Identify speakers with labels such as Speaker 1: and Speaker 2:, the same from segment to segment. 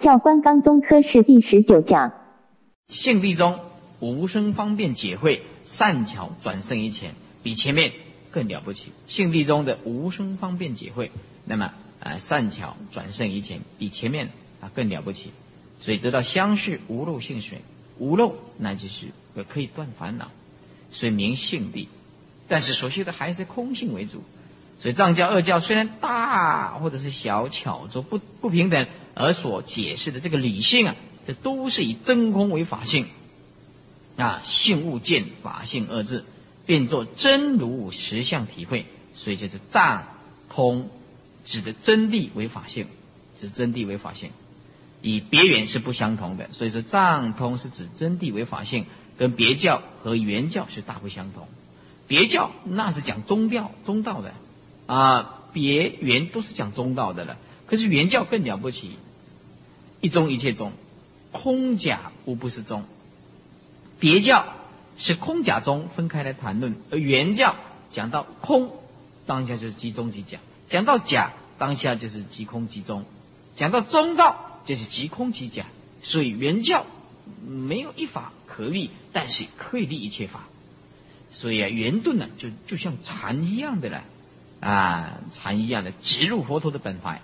Speaker 1: 教官纲宗科是第十九讲。
Speaker 2: 性地中无声方便解会，善巧转胜于前，比前面更了不起。性地中的无声方便解会，那么啊善巧转胜于前，比前面啊更了不起。所以得到相视无漏性水，无漏那就是可以断烦恼，所以名性地。但是所修的还是空性为主。所以藏教、二教虽然大或者是小巧着不不平等，而所解释的这个理性啊。这都是以真空为法性，啊，性物见法性二字，变作真如实相体会，所以就是藏通指的真谛为法性，指真谛为法性，以别圆是不相同的，所以说藏通是指真谛为法性，跟别教和原教是大不相同。别教那是讲中调中道的，啊，别圆都是讲中道的了，可是原教更了不起，一中一切中。空假无不是中，别教是空假中分开来谈论，而原教讲到空，当下就是即中即假；讲到假，当下就是即空即中；讲到中道，就是即空即假。所以原教没有一法可立，但是可以立一切法。所以啊，圆顿呢，就就像禅一样的了，啊，禅一样的直入佛陀的本怀。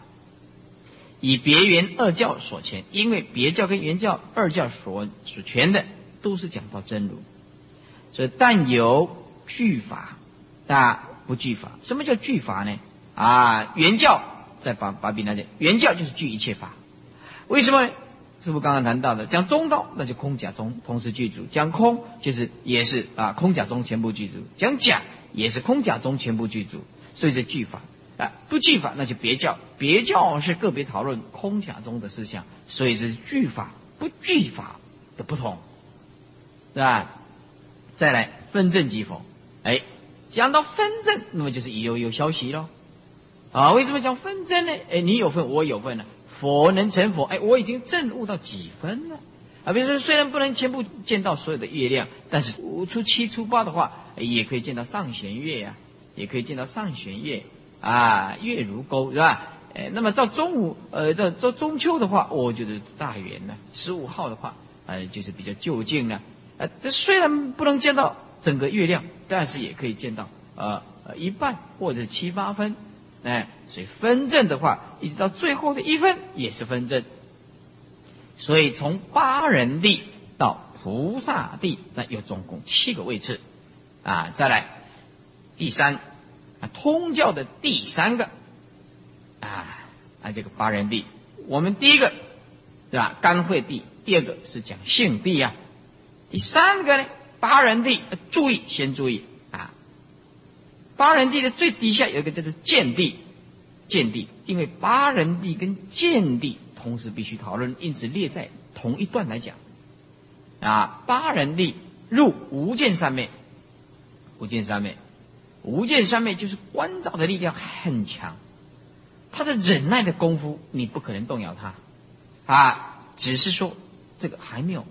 Speaker 2: 以别圆二教所全，因为别教跟原教二教所所全的都是讲到真如，所以但有具法，但不具法。什么叫具法呢？啊，原教在把把比那里，原教就是具一切法。为什么？呢？师傅刚刚谈到的，讲中道那就空假中同时具足，讲空就是也是啊空假中全部具足，讲假也是空假中全部具足，所以是具法。啊，不具法那就别教，别教是个别讨论空假中的思想，所以是具法不具法的不同，是吧？再来分正即否？哎，讲到分正，那么就是有有消息喽。啊，为什么讲分正呢？哎，你有份，我有份了。佛能成佛，哎，我已经证悟到几分了？啊，比如说虽然不能全部见到所有的月亮，但是初七初八的话，也可以见到上弦月呀，也可以见到上弦月。啊，月如钩是吧？哎，那么到中午，呃，到到中秋的话，我觉得大圆呢。十五号的话，呃，就是比较就近了。呃，这虽然不能见到整个月亮，但是也可以见到呃一半或者七八分。哎，所以分正的话，一直到最后的一分也是分正。所以从八人地到菩萨地，那有总共七个位次。啊，再来第三。通教的第三个，啊啊，这个八人地，我们第一个，对吧？干会地，第二个是讲性地呀，第三个呢，八人地，注意，先注意。啊，八人地的最底下有一个叫做见地，见地，因为八人地跟见地同时必须讨论，因此列在同一段来讲，啊，八人地入无见三昧，无见三昧。无见三昧就是观照的力量很强，他的忍耐的功夫你不可能动摇他，啊，只是说这个还没有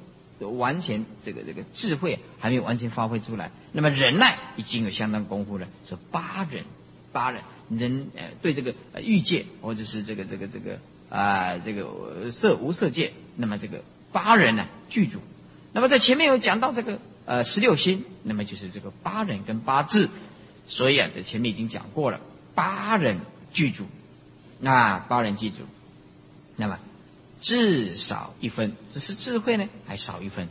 Speaker 2: 完全这个这个智慧还没有完全发挥出来。那么忍耐已经有相当功夫了，是八忍，八忍忍呃对这个欲界或者是这个这个这个啊这个色无色界，那么这个八人呢具足。那么在前面有讲到这个呃十六心，那么就是这个八忍跟八字。所以啊，在前面已经讲过了，八人具足，那八人记住，那么至少一分，只是智慧呢还少一分。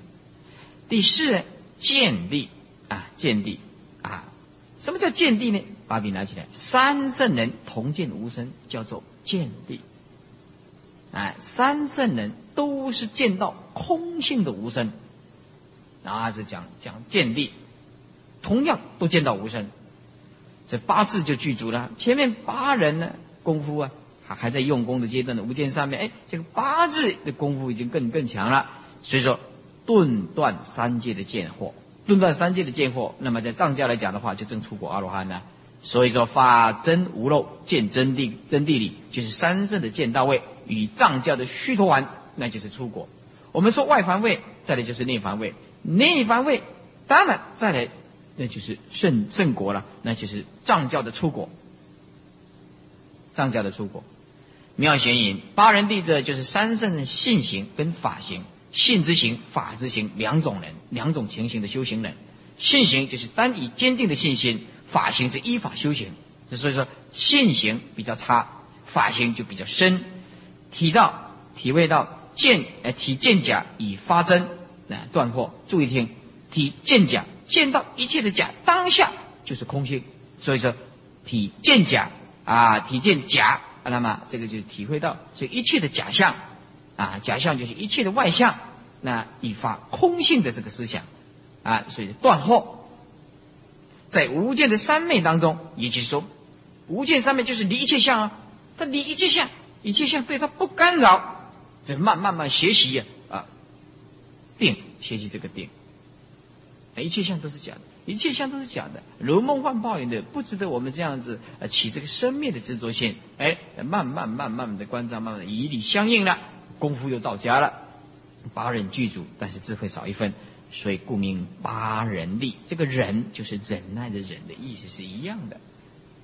Speaker 2: 第四呢，见地啊，见地啊，什么叫见地呢？把笔拿起来，三圣人同见无声，叫做见地。哎，三圣人都是见到空性的无声，啊，是讲讲见地，同样都见到无声。这八字就具足了。前面八人呢，功夫啊，还还在用功的阶段的无间上面，哎，这个八字的功夫已经更更强了。所以说，顿断三界的贱货，顿断三界的贱货，那么在藏教来讲的话，就正出果阿罗汉呢。所以说，法真无漏，见真谛，真谛理就是三圣的见到位，与藏教的须陀洹，那就是出果。我们说外凡位，再来就是内凡位，内凡位当然再来。那就是圣圣国了，那就是藏教的出国。藏教的出国，妙玄隐八人地者，就是三圣的性行跟法行，性之行、法之行两种人，两种情形的修行人。性行就是单以坚定的信心，法行是依法修行。所以说，性行比较差，法行就比较深。体到体味到见，呃，体见假以发真，啊，断惑。注意听，体见假，见到一切的假，当下就是空性。所以说，体见假啊，体见假。那么，这个就体会到这一切的假象，啊，假象就是一切的外象，那以发空性的这个思想，啊，所以断后，在无间的三昧当中，也就是说，无间三昧就是离一切相啊，他离一切相，一切相对他不干扰，这慢慢慢学习，啊，定学习这个定，一切相都是假的。一切相都是假的，如梦幻泡影的，不值得我们这样子呃起这个生灭的执着心。哎，慢慢慢慢的关照，慢慢的以理相应了，功夫又到家了，八人具足，但是智慧少一分，所以故名八人力。这个人就是忍耐的忍的意思是一样的，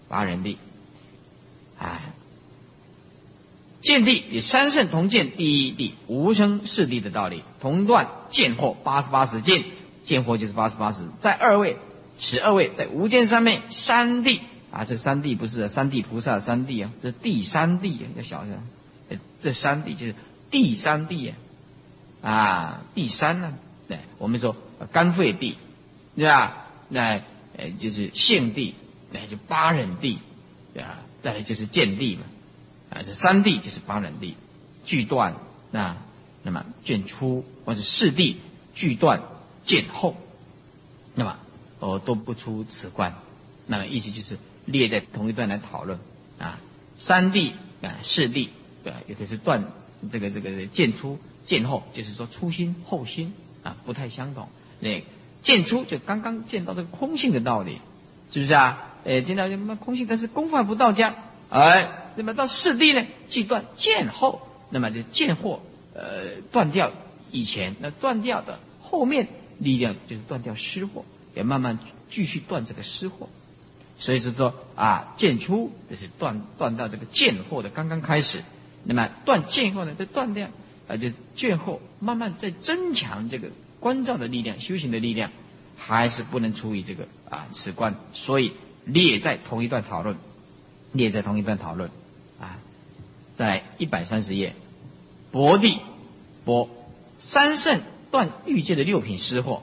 Speaker 2: 八人力。哎，见地与三圣同见第一地无生是地的道理，同断见惑八十八使见。见惑就是八十八识，在二位，此二位在无间三昧三地啊，这三地不是三地菩萨三地啊，这第三地要小心，这三地就是第三地啊，啊，第三呢，对，我们说肝肺地，对吧？那呃就是性地，那就八人地，对吧？再来就是见地嘛，啊，这三地就是八人地，锯断那那么卷出或者四地锯断。见后，那么哦都不出此观，那么意思就是列在同一段来讨论啊。三地啊四地对，有的是断这个这个见出见后，就是说初心后心啊不太相同。那见出就刚刚见到这个空性的道理，是不是啊？哎，见到什么空性，但是功夫还不到家，哎，那么到四地呢，即断见后，那么就见后呃断掉以前那断掉的后面。力量就是断掉失货，也慢慢继续断这个失货。所以是说啊，见出就是断断到这个见货的刚刚开始，那么断见货呢，再断掉啊，就见货慢慢在增强这个关照的力量、修行的力量，还是不能出于这个啊此观，所以列在同一段讨论，列在同一段讨论啊，在一百三十页，薄地薄三圣。断欲界的六品失货，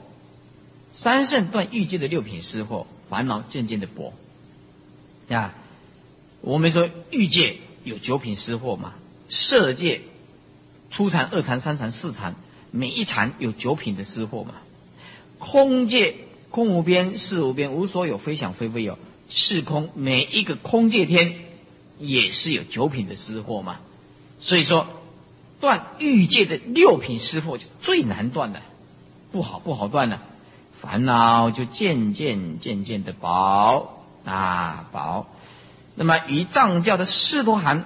Speaker 2: 三圣断欲界的六品失货，烦恼渐渐的薄。啊，我们说欲界有九品失货嘛，色界初禅、二禅、三禅、四禅，每一禅有九品的失货嘛。空界空无边，事无边，无所有，非想非非有，是空。每一个空界天也是有九品的失货嘛。所以说。断欲界的六品失货就最难断的，不好不好断呢，烦恼就渐渐渐渐的薄啊薄，那么与藏教的释多含，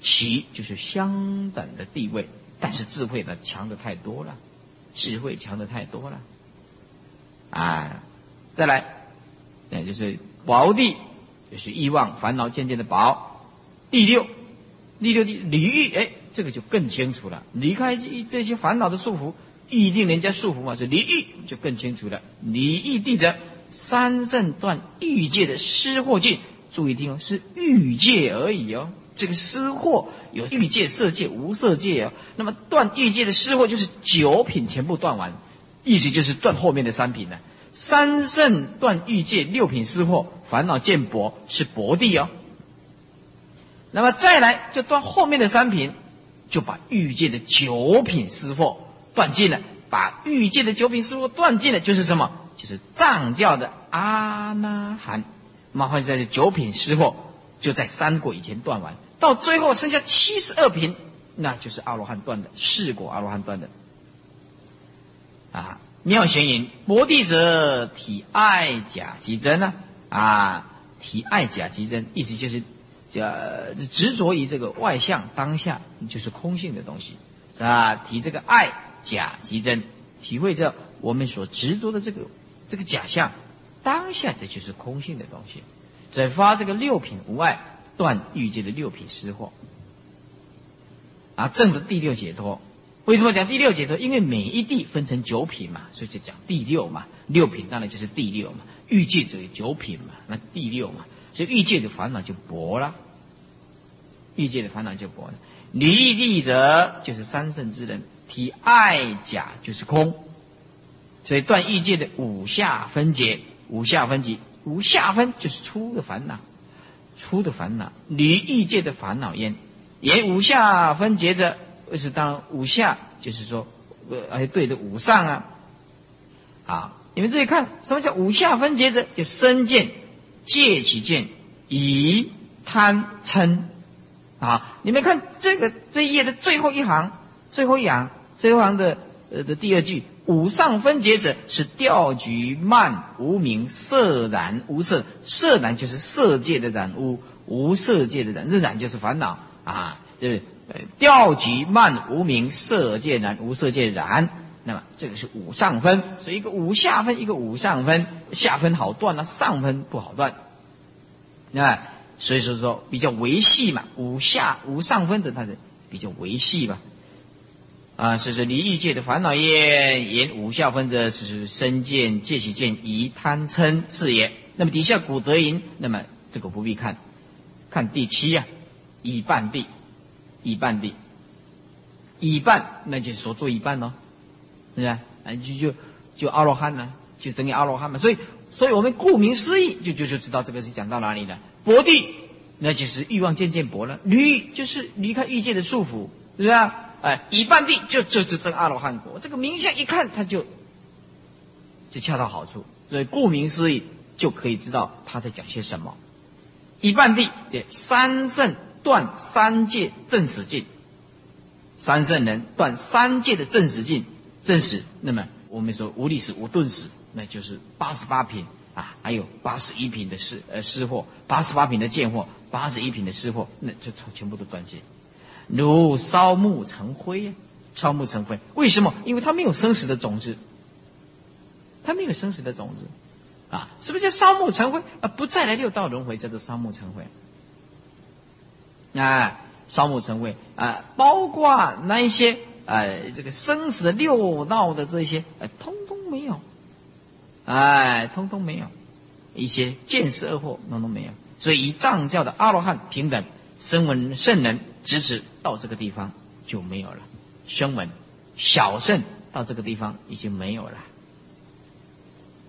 Speaker 2: 其就是相等的地位，但是智慧呢强的太多了，智慧强的太多了，啊，再来，那就是薄地，就是欲望烦恼渐渐的薄，第六，第六地离欲哎。这个就更清楚了，离开这这些烦恼的束缚，意定人家束缚嘛，是离欲就更清楚了。离欲地者，三圣断欲界的失货境，注意听哦，是欲界而已哦。这个失货有欲界、色界、无色界哦。那么断欲界的失货就是九品全部断完，意思就是断后面的三品了。三圣断欲界六品失货，烦恼见薄是薄地哦。那么再来就断后面的三品。就把欲界的九品私货断尽了，把欲界的九品私货断尽了，就是什么？就是藏教的阿那含。麻烦在这九品私货就在三国以前断完，到最后剩下七十二品，那就是阿罗汉断的，四果阿罗汉断的。啊，妙玄云：摩地者体爱假即真呢？啊，体爱假即真，意思就是。呃，执着于这个外相当下就是空性的东西，是吧？提这个爱假即真，体会着我们所执着的这个这个假象，当下的就是空性的东西。再发这个六品无碍，断欲界的六品失货。啊，证的第六解脱。为什么讲第六解脱？因为每一地分成九品嘛，所以就讲第六嘛。六品当然就是第六嘛。欲界者有九品嘛，那第六嘛，所以欲界的烦恼就薄了。欲界的烦恼就薄了。离欲地者就是三圣之人，提爱假就是空。所以断欲界的五下分解，五下分解，五下分就是粗的烦恼，粗的烦恼，离欲界的烦恼焉。言五下分解者，是当五下就是说，呃，对的五上啊。啊，你们注意看，什么叫五下分解者？就身见、戒起见、疑、贪、嗔。啊，你们看这个这一页的最后一行，最后一行，最后一行的呃的第二句，五上分解者是调举慢无明色染无色，色染就是色界的染污，无色界的染，日染就是烦恼。啊，就是呃调举慢无明色界染无色界染，那么这个是五上分，所以一个五下分，一个五上分，下分好断啊，上分不好断，那。所以说说比较维系嘛，无下无上分的，它是比较维系吧。啊，所以说离欲界的烦恼业，言无下分者是身见、戒起见、疑贪嗔是也。那么底下古德云，那么这个不必看，看第七呀，一半地，一半地，一半，那就是说做一半喽，是不是？啊，就就就阿罗汉呢，就等于阿罗汉嘛。所以，所以我们顾名思义，就就就知道这个是讲到哪里了。薄地，那就是欲望渐渐薄了。离就是离开欲界的束缚，是不是啊？哎，一半地就就是这个阿罗汉果。这个名相一看，他就就恰到好处。所以顾名思义，就可以知道他在讲些什么。一半地，对，三圣断三界正史境。三圣人断三界的正史境，正史。那么我们说无历史无顿死，那就是八十八品。啊，还有八十一品的失呃失货，八十八品的贱货，八十一品的失货，那就全部都断尽。如烧木成灰呀，烧木成灰，为什么？因为它没有生死的种子，它没有生死的种子，啊，是不是叫烧木成灰啊？不再来六道轮回，叫做烧木成灰。啊，烧木成灰啊，包括那一些呃这个生死的六道的这些，呃，通通没有。哎，通通没有，一些见识恶货通通没有，所以以藏教的阿罗汉平等声闻圣人支持到这个地方就没有了，声闻小圣到这个地方已经没有了。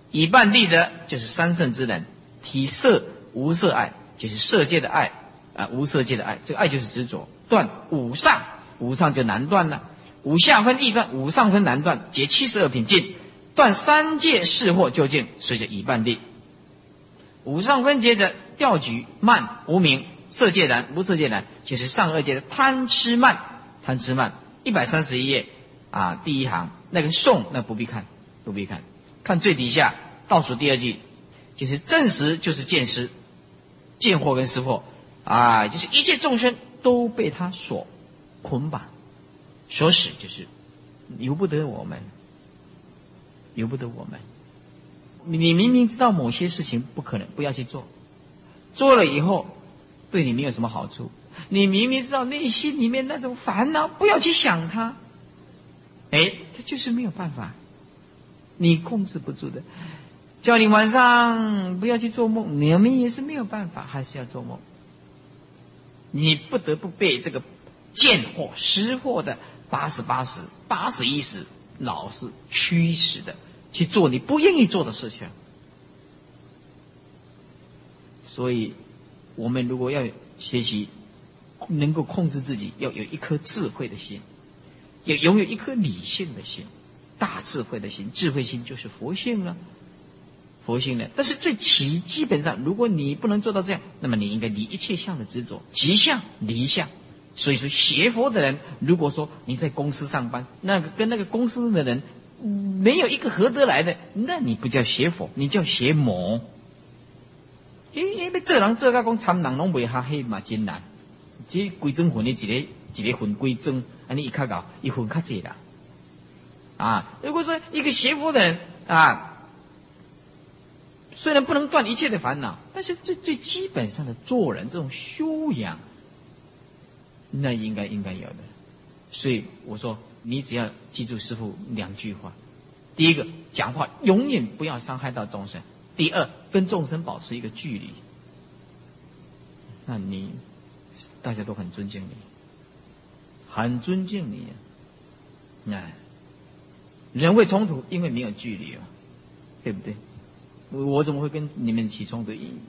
Speaker 2: 以半地者就是三圣之人，体色无色爱，就是色界的爱啊，无色界的爱，这个爱就是执着，断五上，五上就难断了，五下分易断，五上分难断，结七十二品尽。断三界是惑究竟，随着已半地。五上分解者，调举慢无明色界难无色界难，就是上二界的贪吃慢贪吃慢。一百三十一页啊，第一行那个颂那不必看，不必看，看最底下倒数第二句，就是正实就是见识，见惑跟识惑啊，就是一切众生都被他所捆绑，所使就是由不得我们。由不得我们。你明明知道某些事情不可能，不要去做，做了以后对你没有什么好处。你明明知道内心里面那种烦恼，不要去想它。哎，他就是没有办法，你控制不住的。叫你晚上不要去做梦，你们也是没有办法，还是要做梦。你不得不被这个贱货、失货的八十八十、八十一十老是驱使的。去做你不愿意做的事情，所以，我们如果要学习，能够控制自己，要有一颗智慧的心，要拥有一颗理性的心，大智慧的心，智慧心就是佛性了，佛性了。但是最起基本上，如果你不能做到这样，那么你应该离一切相的执着，即相离相。所以说，学佛的人，如果说你在公司上班，那个跟那个公司的人。没有一个合得来的，那你不叫邪佛，你叫邪魔。因因为这人这个讲参人拢未下黑嘛艰难，这归真魂的一个一个魂归真，安尼一较搞，一分较济啦。啊，如果说一个邪佛的人啊，虽然不能断一切的烦恼，但是最最基本上的做人这种修养，那应该应该有的，所以我说，你只要记住师傅两句话：第一个，讲话永远不要伤害到众生；第二，跟众生保持一个距离。那你大家都很尊敬你，很尊敬你。哎，人会冲突，因为没有距离啊，对不对？我怎么会跟你们起冲突？因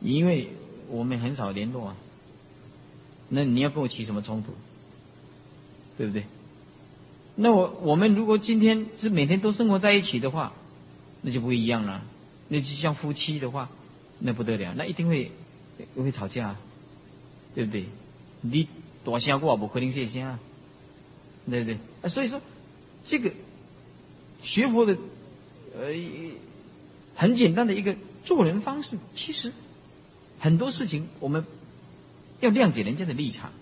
Speaker 2: 因为我们很少联络啊。那你要跟我起什么冲突？对不对？那我我们如果今天是每天都生活在一起的话，那就不一样了。那就像夫妻的话，那不得了，那一定会会吵架，对不对？你多想过不可能谢谢啊，对不对？啊，所以说这个学佛的呃很简单的一个做人方式，其实很多事情我们要谅解人家的立场。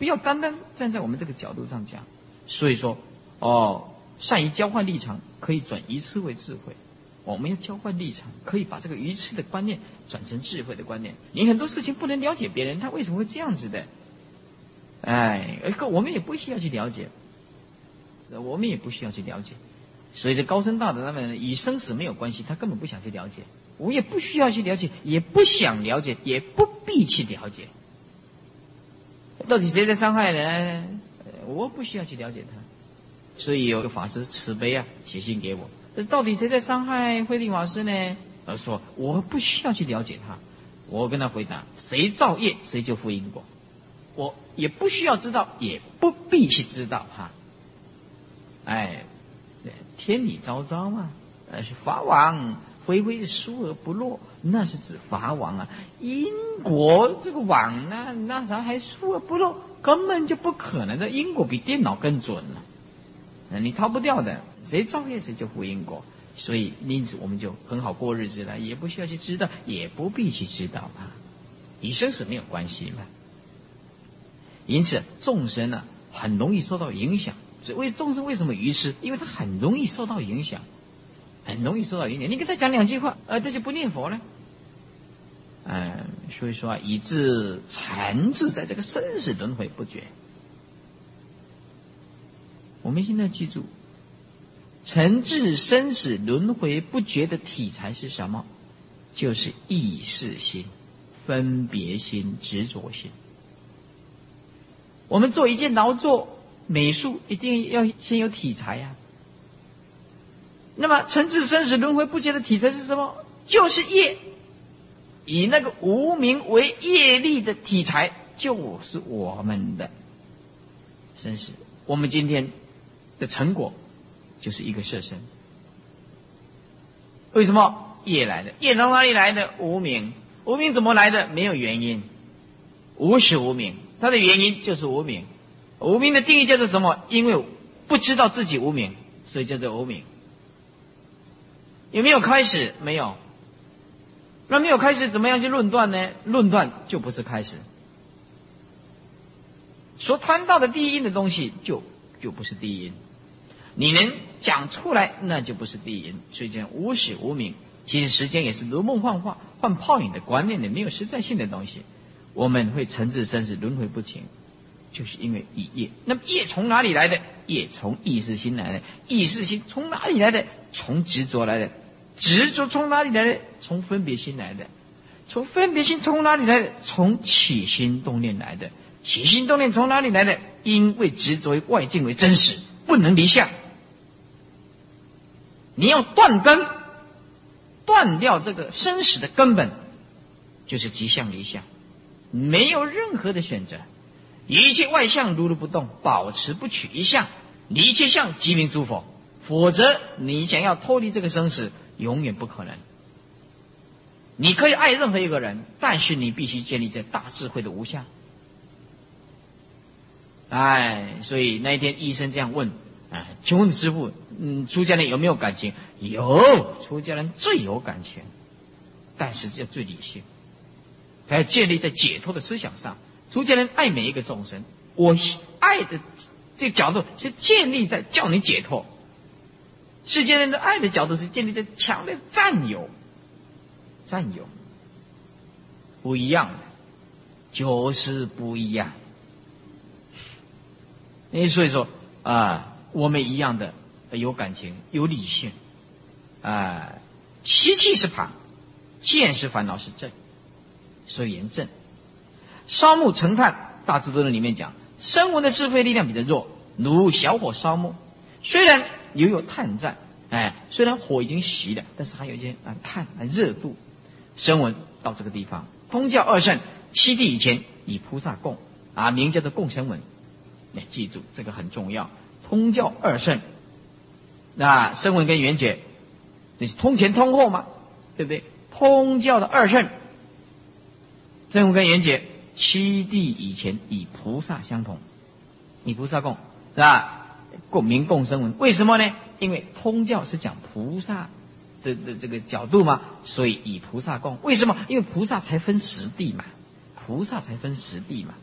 Speaker 2: 不要单单站在我们这个角度上讲，所以说，哦，善于交换立场，可以转愚痴为智慧。我们要交换立场，可以把这个愚痴的观念转成智慧的观念。你很多事情不能了解别人，他为什么会这样子的？哎，而我们也不需要去了解，我们也不需要去了解。所以这高僧大德他们与生死没有关系，他根本不想去了解。我也不需要去了解，也不想了解，也不必去了解。到底谁在伤害人？我不需要去了解他，所以有个法师慈悲啊，写信给我。这到底谁在伤害慧定法师呢？他说我不需要去了解他。我跟他回答：谁造业，谁就负因果。我也不需要知道，也不必去知道哈。哎，天理昭昭嘛，呃，是法网恢恢，疏而不漏。那是指法网啊，因果这个网呢，那咱还疏而不漏，根本就不可能的。因果比电脑更准了，你逃不掉的。谁造业谁就负因果，所以因此我们就很好过日子了，也不需要去知道，也不必去知道啊，与生死没有关系嘛。因此众生呢，很容易受到影响。所以众生为什么愚痴？因为他很容易受到影响，很容易受到影响。你跟他讲两句话，呃，他就不念佛了。嗯，所以说啊，以致缠滞在这个生死轮回不绝。我们现在记住，沉滞生死轮回不绝的体裁是什么？就是意识心、分别心、执着心。我们做一件劳作、美术，一定要先有体裁呀。那么，沉滞生死轮回不绝的体裁是什么？就是业。以那个无名为业力的体裁，就是我们的生死。我们今天的成果，就是一个色身。为什么业来的？业从哪里来的？无名。无名怎么来的？没有原因。无始无名，它的原因就是无名。无名的定义叫做什么？因为不知道自己无名，所以叫做无名。有没有开始？没有。那没有开始，怎么样去论断呢？论断就不是开始。所贪到的第一因的东西，就就不是第一因。你能讲出来，那就不是第一因。所以讲无始无明，其实时间也是如梦幻化、幻泡影的观念的，没有实在性的东西。我们会沉滞生死、轮回不停，就是因为以业。那么业从哪里来的？业从意识心来的。意识心从哪里来的？从执着来的。执着从哪里来的？从分别心来的。从分别心从哪里来的？从起心动念来的。起心动念从哪里来的？因为执着于外境为真实，不能离相。你要断根，断掉这个生死的根本，就是即相离相，没有任何的选择。一切外相如如不动，保持不取一相，离一切相即名诸佛。否则，你想要脱离这个生死。永远不可能。你可以爱任何一个人，但是你必须建立在大智慧的无相。哎，所以那一天医生这样问：“哎，请问师傅，嗯，出家人有没有感情？有，出家人最有感情，但是要最理性，他要建立在解脱的思想上。出家人爱每一个众生，我爱的这个角度是建立在叫你解脱。”世间人的爱的角度是建立在强烈占有，占有不一样，就是不一样。哎，所以说啊，我们一样的有感情，有理性，啊，习气是旁，见识烦恼是正，所以言正。烧木成炭，大智度论里面讲，生物的智慧力量比较弱，如小火烧木，虽然犹有炭在，哎，虽然火已经熄了，但是还有一些啊炭啊热度。声闻到这个地方，通教二圣七地以前以菩萨供啊，名叫做供声闻。你记住这个很重要。通教二圣，那声闻跟缘觉，你是通前通后吗？对不对？通教的二圣，声闻跟缘觉。七地以前以菩萨相同，以菩萨供是吧？共名共生文，为什么呢？因为通教是讲菩萨的的这个角度嘛，所以以菩萨供。为什么？因为菩萨才分十地嘛，菩萨才分十地嘛，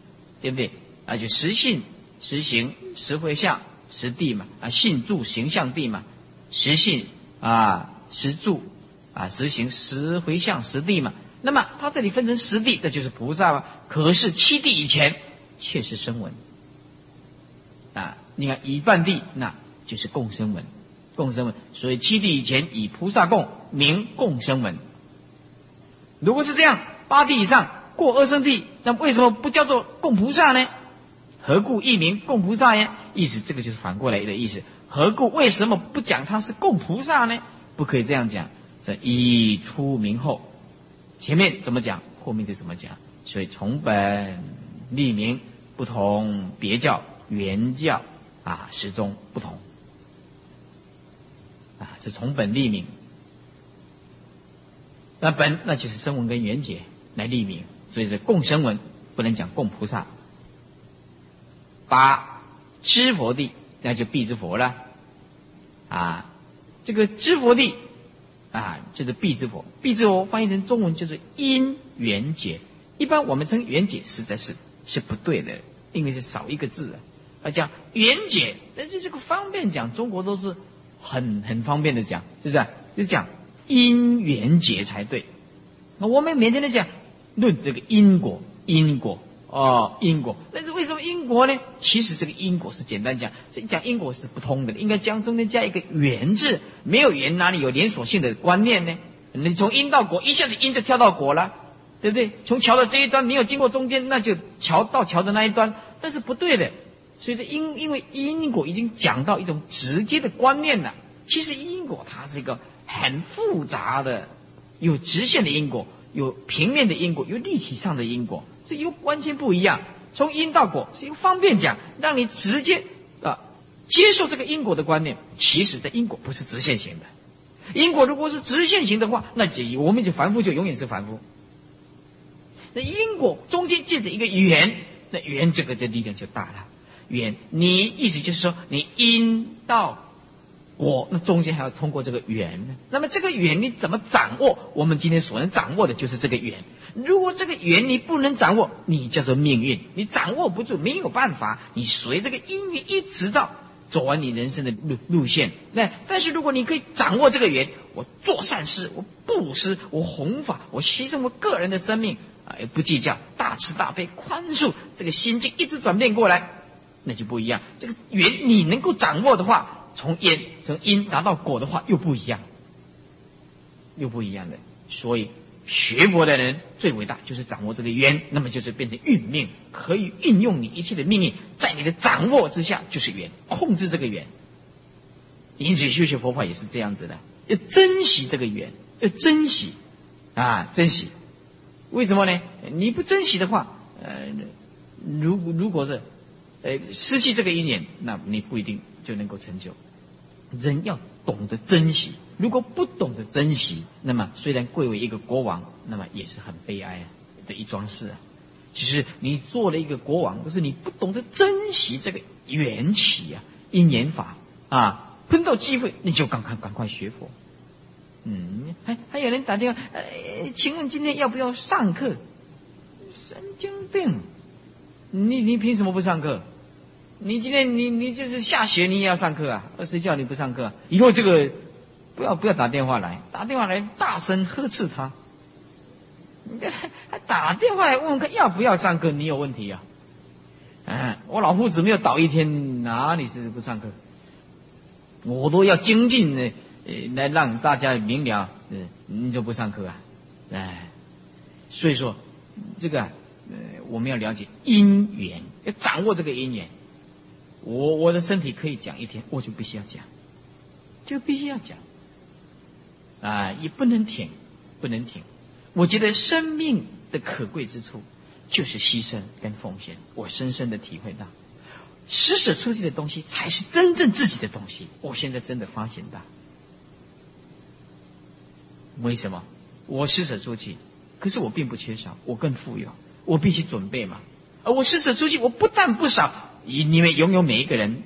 Speaker 2: 对不对？啊，就实性、实行、实回向、实地嘛，啊，信住形象地嘛，实性啊，实住啊，实行、实回向、实地嘛。那么它这里分成十地，那就是菩萨嘛。可是七地以前却是声闻啊！你看一半地，那就是共生文，共生文。所以七地以前以菩萨共名共生文。如果是这样，八地以上过二生地，那为什么不叫做共菩萨呢？何故一名共菩萨呀？意思这个就是反过来的意思。何故为什么不讲他是共菩萨呢？不可以这样讲。这一出名后，前面怎么讲，后面就怎么讲。所以从本立名不同，别教原教啊始终不同啊，是从本立名。那本那就是声闻跟缘觉来立名，所以是共声闻，不能讲共菩萨。八知佛地，那就必之佛了啊。这个知佛地啊，就是必之佛，必之佛翻译成中文就是因缘解。一般我们称缘解，实在是是不对的，因为是少一个字啊。啊，讲缘解，但是个方便讲，中国都是很很方便的讲，是不是？就讲因缘解才对。那我们每天都讲论这个因果，因果哦，因果。但是为什么因果呢？其实这个因果是简单讲，这讲因果是不通的，应该将中间加一个缘字。没有缘，哪里有连锁性的观念呢？你从因到果，一下子因就跳到果了。对不对？从桥的这一端，没有经过中间，那就桥到桥的那一端，那是不对的。所以说因因为因果已经讲到一种直接的观念了。其实因果它是一个很复杂的，有直线的因果，有平面的因果，有立体上的因果，这又完全不一样。从因到果是一个方便讲，让你直接啊接受这个因果的观念。其实的因果不是直线型的，因果如果是直线型的话，那就我们就凡夫就永远是凡夫。那因果中间借着一个缘，那缘这个这力量就大了。缘，你意思就是说，你因到果，那中间还要通过这个缘呢。那么这个缘你怎么掌握？我们今天所能掌握的就是这个缘。如果这个缘你不能掌握，你叫做命运，你掌握不住，没有办法。你随这个因缘一直到走完你人生的路路线。那但是如果你可以掌握这个缘，我做善事，我布施，我弘法，我牺牲我个人的生命啊。也不计较，大慈大悲，宽恕，这个心境一直转变过来，那就不一样。这个缘你能够掌握的话，从因从因达到果的话，又不一样，又不一样的。所以学佛的人最伟大，就是掌握这个缘，那么就是变成运命，可以运用你一切的命运，在你的掌握之下，就是缘，控制这个缘。因此修学佛法也是这样子的，要珍惜这个缘，要珍惜啊，珍惜。为什么呢？你不珍惜的话，呃，如如果是，呃，失去这个因缘，那你不一定就能够成就。人要懂得珍惜，如果不懂得珍惜，那么虽然贵为一个国王，那么也是很悲哀的一桩事啊。其实你做了一个国王，可是你不懂得珍惜这个缘起啊，因缘法啊，碰到机会你就赶快赶快学佛。嗯，还还有人打电话，呃，请问今天要不要上课？神经病！你你凭什么不上课？你今天你你就是下雪，你也要上课啊？谁叫你不上课？以后这个不要不要打电话来，打电话来大声呵斥他。你这还打电话来问问看要不要上课？你有问题啊？嗯，我老夫子没有倒一天，哪里是不上课？我都要精进呢，呃，来让大家明了，嗯，你就不上课啊？哎，所以说，这个，呃，我们要了解因缘，要掌握这个因缘。我我的身体可以讲一天，我就必须要讲，就必须要讲，啊，也不能停，不能停。我觉得生命的可贵之处，就是牺牲跟奉献。我深深的体会到，施舍出去的东西才是真正自己的东西。我现在真的发现到，为什么？我施舍出去，可是我并不缺少，我更富有，我必须准备嘛。而我施舍出去，我不但不少。你你们拥有每一个人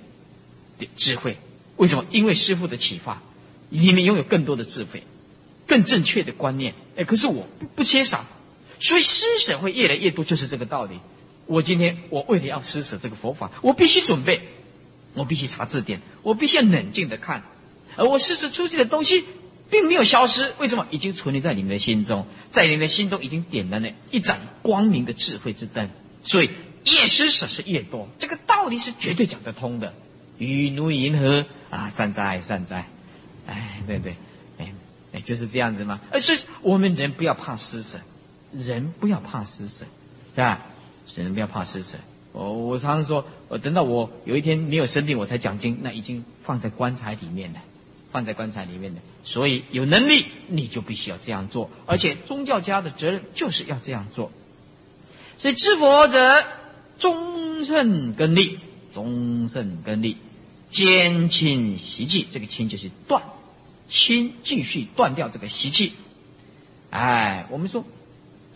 Speaker 2: 的智慧，为什么？因为师父的启发，你们拥有更多的智慧，更正确的观念。哎，可是我不不缺少，所以施舍会越来越多，就是这个道理。我今天我为了要施舍这个佛法，我必须准备，我必须查字典，我必须要冷静的看，而我施舍出去的东西并没有消失，为什么？已经存留在你们的心中，在你们的心中已经点燃了一盏光明的智慧之灯，所以。越施舍是越多，这个道理是绝对讲得通的。雨如银河啊，善哉善哉，哎，对对，哎哎，就是这样子嘛。而是我们人不要怕施舍，人不要怕施舍，是吧？人不要怕施舍。我我常常说，我等到我有一天没有生病，我才讲经，那已经放在棺材里面了，放在棺材里面的。所以有能力你就必须要这样做，而且宗教家的责任就是要这样做。所以知佛者。终胜根利，终胜根利，坚清习气。这个清就是断，清继续断掉这个习气。哎，我们说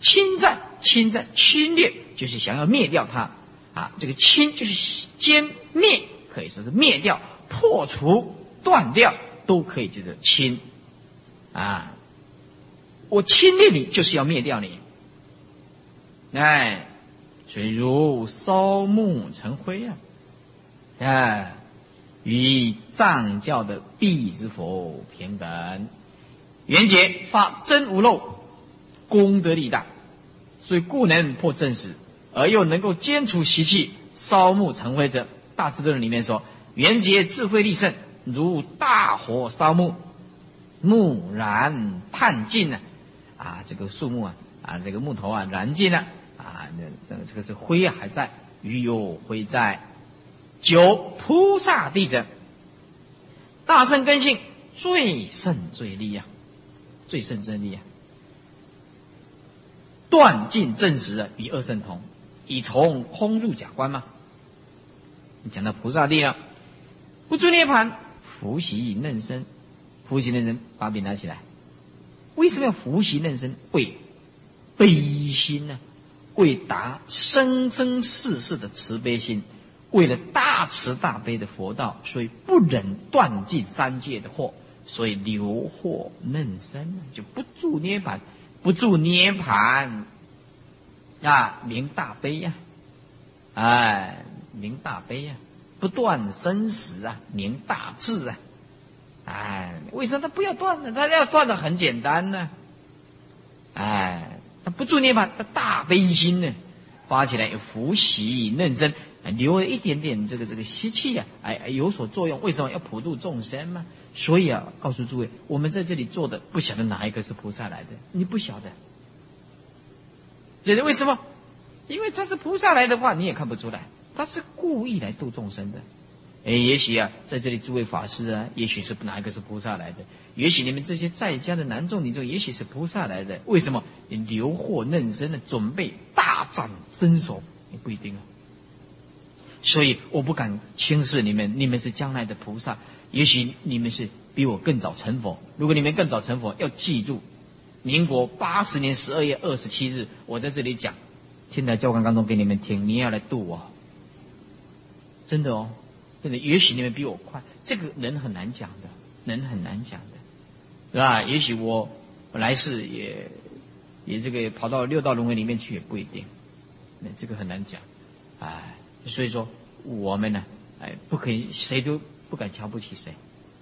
Speaker 2: 侵占、侵占、侵略，就是想要灭掉它。啊，这个清就是歼灭，可以说是灭掉、破除、断掉，都可以叫做清。啊，我侵略你，就是要灭掉你。哎。水如烧木成灰啊！啊，与藏教的必之佛平等。元觉发真无漏，功德力大，所以故能破正实，而又能够坚除习气，烧木成灰者。大智度论里面说，元觉智慧力胜，如大火烧木，木燃炭尽了。啊，这个树木啊，啊，这个木头啊，燃尽了。那那这个是灰还在，余有灰在。九菩萨地者，大圣根性最胜最利啊，最胜真利啊。断尽正实啊，与二圣同，以从空入假观嘛。你讲到菩萨地了，不住涅盘，伏习嫩身，伏习嫩身，把笔拿起来。为什么要伏习嫩身？为悲心呢？为达生生世世的慈悲心，为了大慈大悲的佛道，所以不忍断尽三界的祸，所以留祸嫩身，就不住涅盘，不住涅盘啊，明大悲呀，哎，明大悲呀，不断生死啊，明大智啊，哎，为什么他不要断呢？他要断的很简单呢，哎。不住涅槃，他大悲心呢，发起来有福喜嫩生，留了一点点这个这个习气呀，哎，有所作用。为什么要普度众生嘛？所以啊，告诉诸位，我们在这里做的，不晓得哪一个是菩萨来的，你不晓得。觉得为什么？因为他是菩萨来的话，你也看不出来，他是故意来度众生的。哎，也许啊，在这里诸位法师啊，也许是哪一个是菩萨来的？也许你们这些在家的男众女众，也许是菩萨来的。为什么？你留祸嫩生的，准备大展身手，也不一定啊。所以我不敢轻视你们，你们是将来的菩萨。也许你们是比我更早成佛。如果你们更早成佛，要记住，民国八十年十二月二十七日，我在这里讲，天台教官当中给你们听，你要来度我，真的哦。真的，也许你们比我快，这个人很难讲的，人很难讲的，是吧？也许我来世也也这个跑到六道轮回里面去也不一定，那这个很难讲，哎，所以说我们呢，哎，不可以谁都不敢瞧不起谁，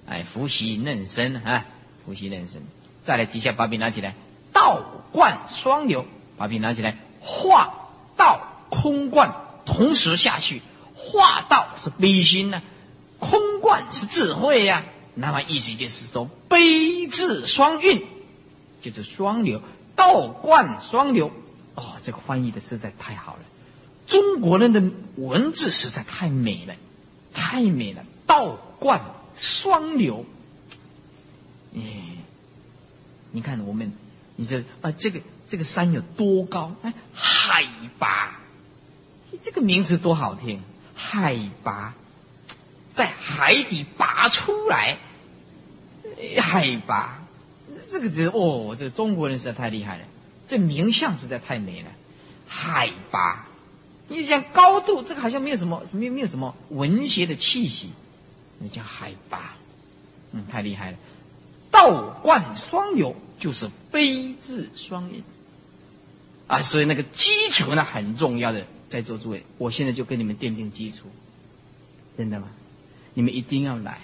Speaker 2: 哎，福习嫩生啊，福习嫩生，再来底下把笔拿起来，道贯双流，把笔拿起来，化道空贯同时下去，化道是悲心呢，空观是智慧呀。那么意思就是说，悲字双运，就是双流，道观双流。哦，这个翻译的实在太好了，中国人的文字实在太美了，太美了，道观双流。哎，你看我们，你说啊，这个这个山有多高？哎，海拔，这个名字多好听，海拔，在海底拔出来。海拔，这个字哦，这中国人实在太厉害了，这名相实在太美了。海拔，你想高度，这个好像没有什么，没有没有什么文学的气息，那叫海拔，嗯，太厉害了。道观双游，就是悲智双运啊，所以那个基础呢很重要的，在座诸位，我现在就跟你们奠定基础，真的吗？你们一定要来。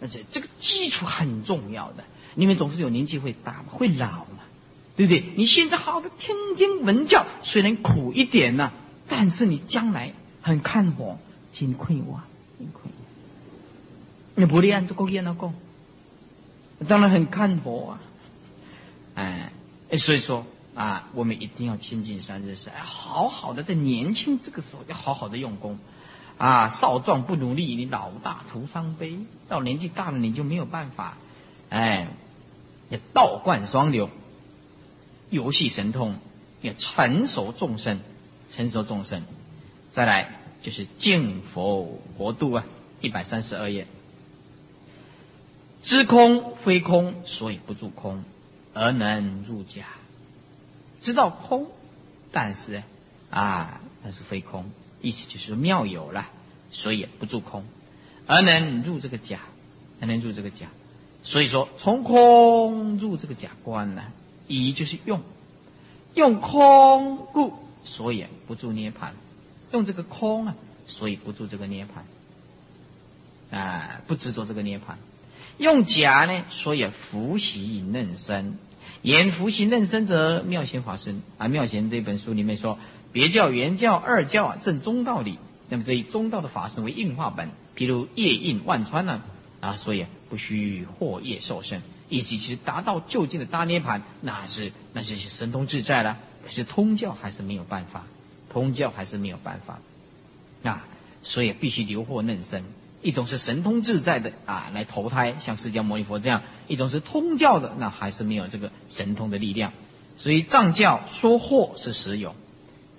Speaker 2: 而且这个基础很重要的，你们总是有年纪会大嘛，会老嘛，对不对？你现在好的听经闻教，虽然苦一点呢，但是你将来很看火，金亏我，金亏。你不练这个练那个，当然很看火啊。哎，所以说啊，我们一定要亲近三日时，哎，好好的在年轻这个时候要好好的用功。啊，少壮不努力，你老大徒伤悲。到年纪大了，你就没有办法。哎，要道贯双流，游戏神通，要成熟众生，成熟众生。再来就是净佛国度啊，一百三十二页。知空非空，所以不住空，而能入假。知道空，但是啊，但是非空。意思就是妙有了，所以不住空，而能入这个假，而能入这个假。所以说，从空入这个假观呢，以就是用，用空故，所以不住涅盘。用这个空啊，所以不住这个涅盘。啊，不执着这个涅盘。用假呢，所以福习嫩生。言福习嫩生者，妙贤法身啊，妙贤这本书里面说。别教、原教、二教啊，正中道理。那么这一中道的法身为应化本，譬如夜印万川呢啊，所以不需获业受身，以及其实达到就近的大涅盘，那是那是神通自在了。可是通教还是没有办法，通教还是没有办法啊，所以必须留惑嫩生。一种是神通自在的啊，来投胎像释迦牟尼佛这样；一种是通教的，那还是没有这个神通的力量。所以藏教说惑是实有。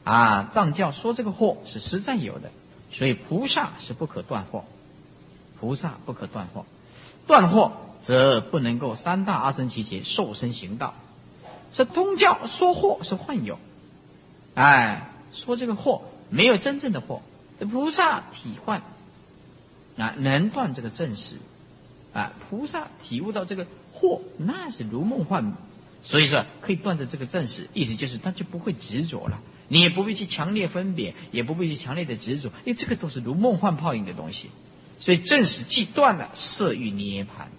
Speaker 2: 啊，藏教说这个祸是实在有的，所以菩萨是不可断惑，菩萨不可断惑，断惑则不能够三大阿僧祇劫受身行道。这宗教说惑是幻有，哎，说这个惑没有真正的祸，菩萨体幻啊，能断这个正识啊，菩萨体悟到这个惑那是如梦幻，所以说可以断的这个正识，意思就是他就不会执着了。你也不必去强烈分别，也不必去强烈的执着，因为这个都是如梦幻泡影的东西。所以正史既断了色欲涅盘，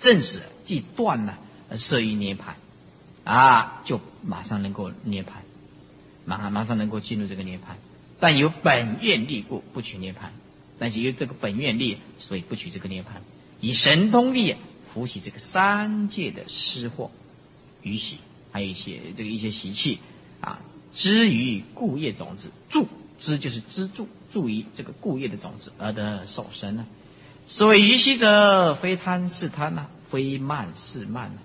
Speaker 2: 正史既断了色欲涅盘，啊，就马上能够涅盘，马上马上能够进入这个涅盘。但有本愿力故不取涅盘，但是有这个本愿力，所以不取这个涅盘。以神通力扶起这个三界的失货、余习，还有一些这个一些习气啊。知于故业种子，助知就是资助，助于这个故业的种子而得受身呢。所谓于习者，非贪是贪呐，非慢是慢呐，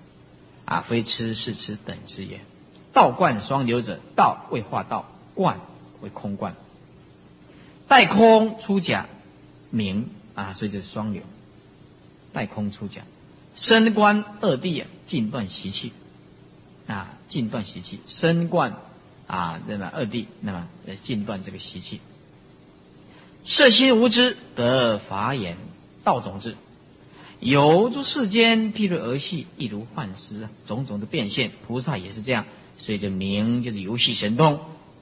Speaker 2: 啊，非痴是痴等之也。道观双流者，道为化道，观为空观。待空出假，名啊，所以就是双流。待空出假，身观二谛啊，尽断习气啊，尽断习气，身观。啊，那么二谛，那么呃，尽断这个习气。色心无知得法眼道种子，有诸世间譬如儿戏，亦如幻师啊，种种的变现。菩萨也是这样，所以这名就是游戏神通，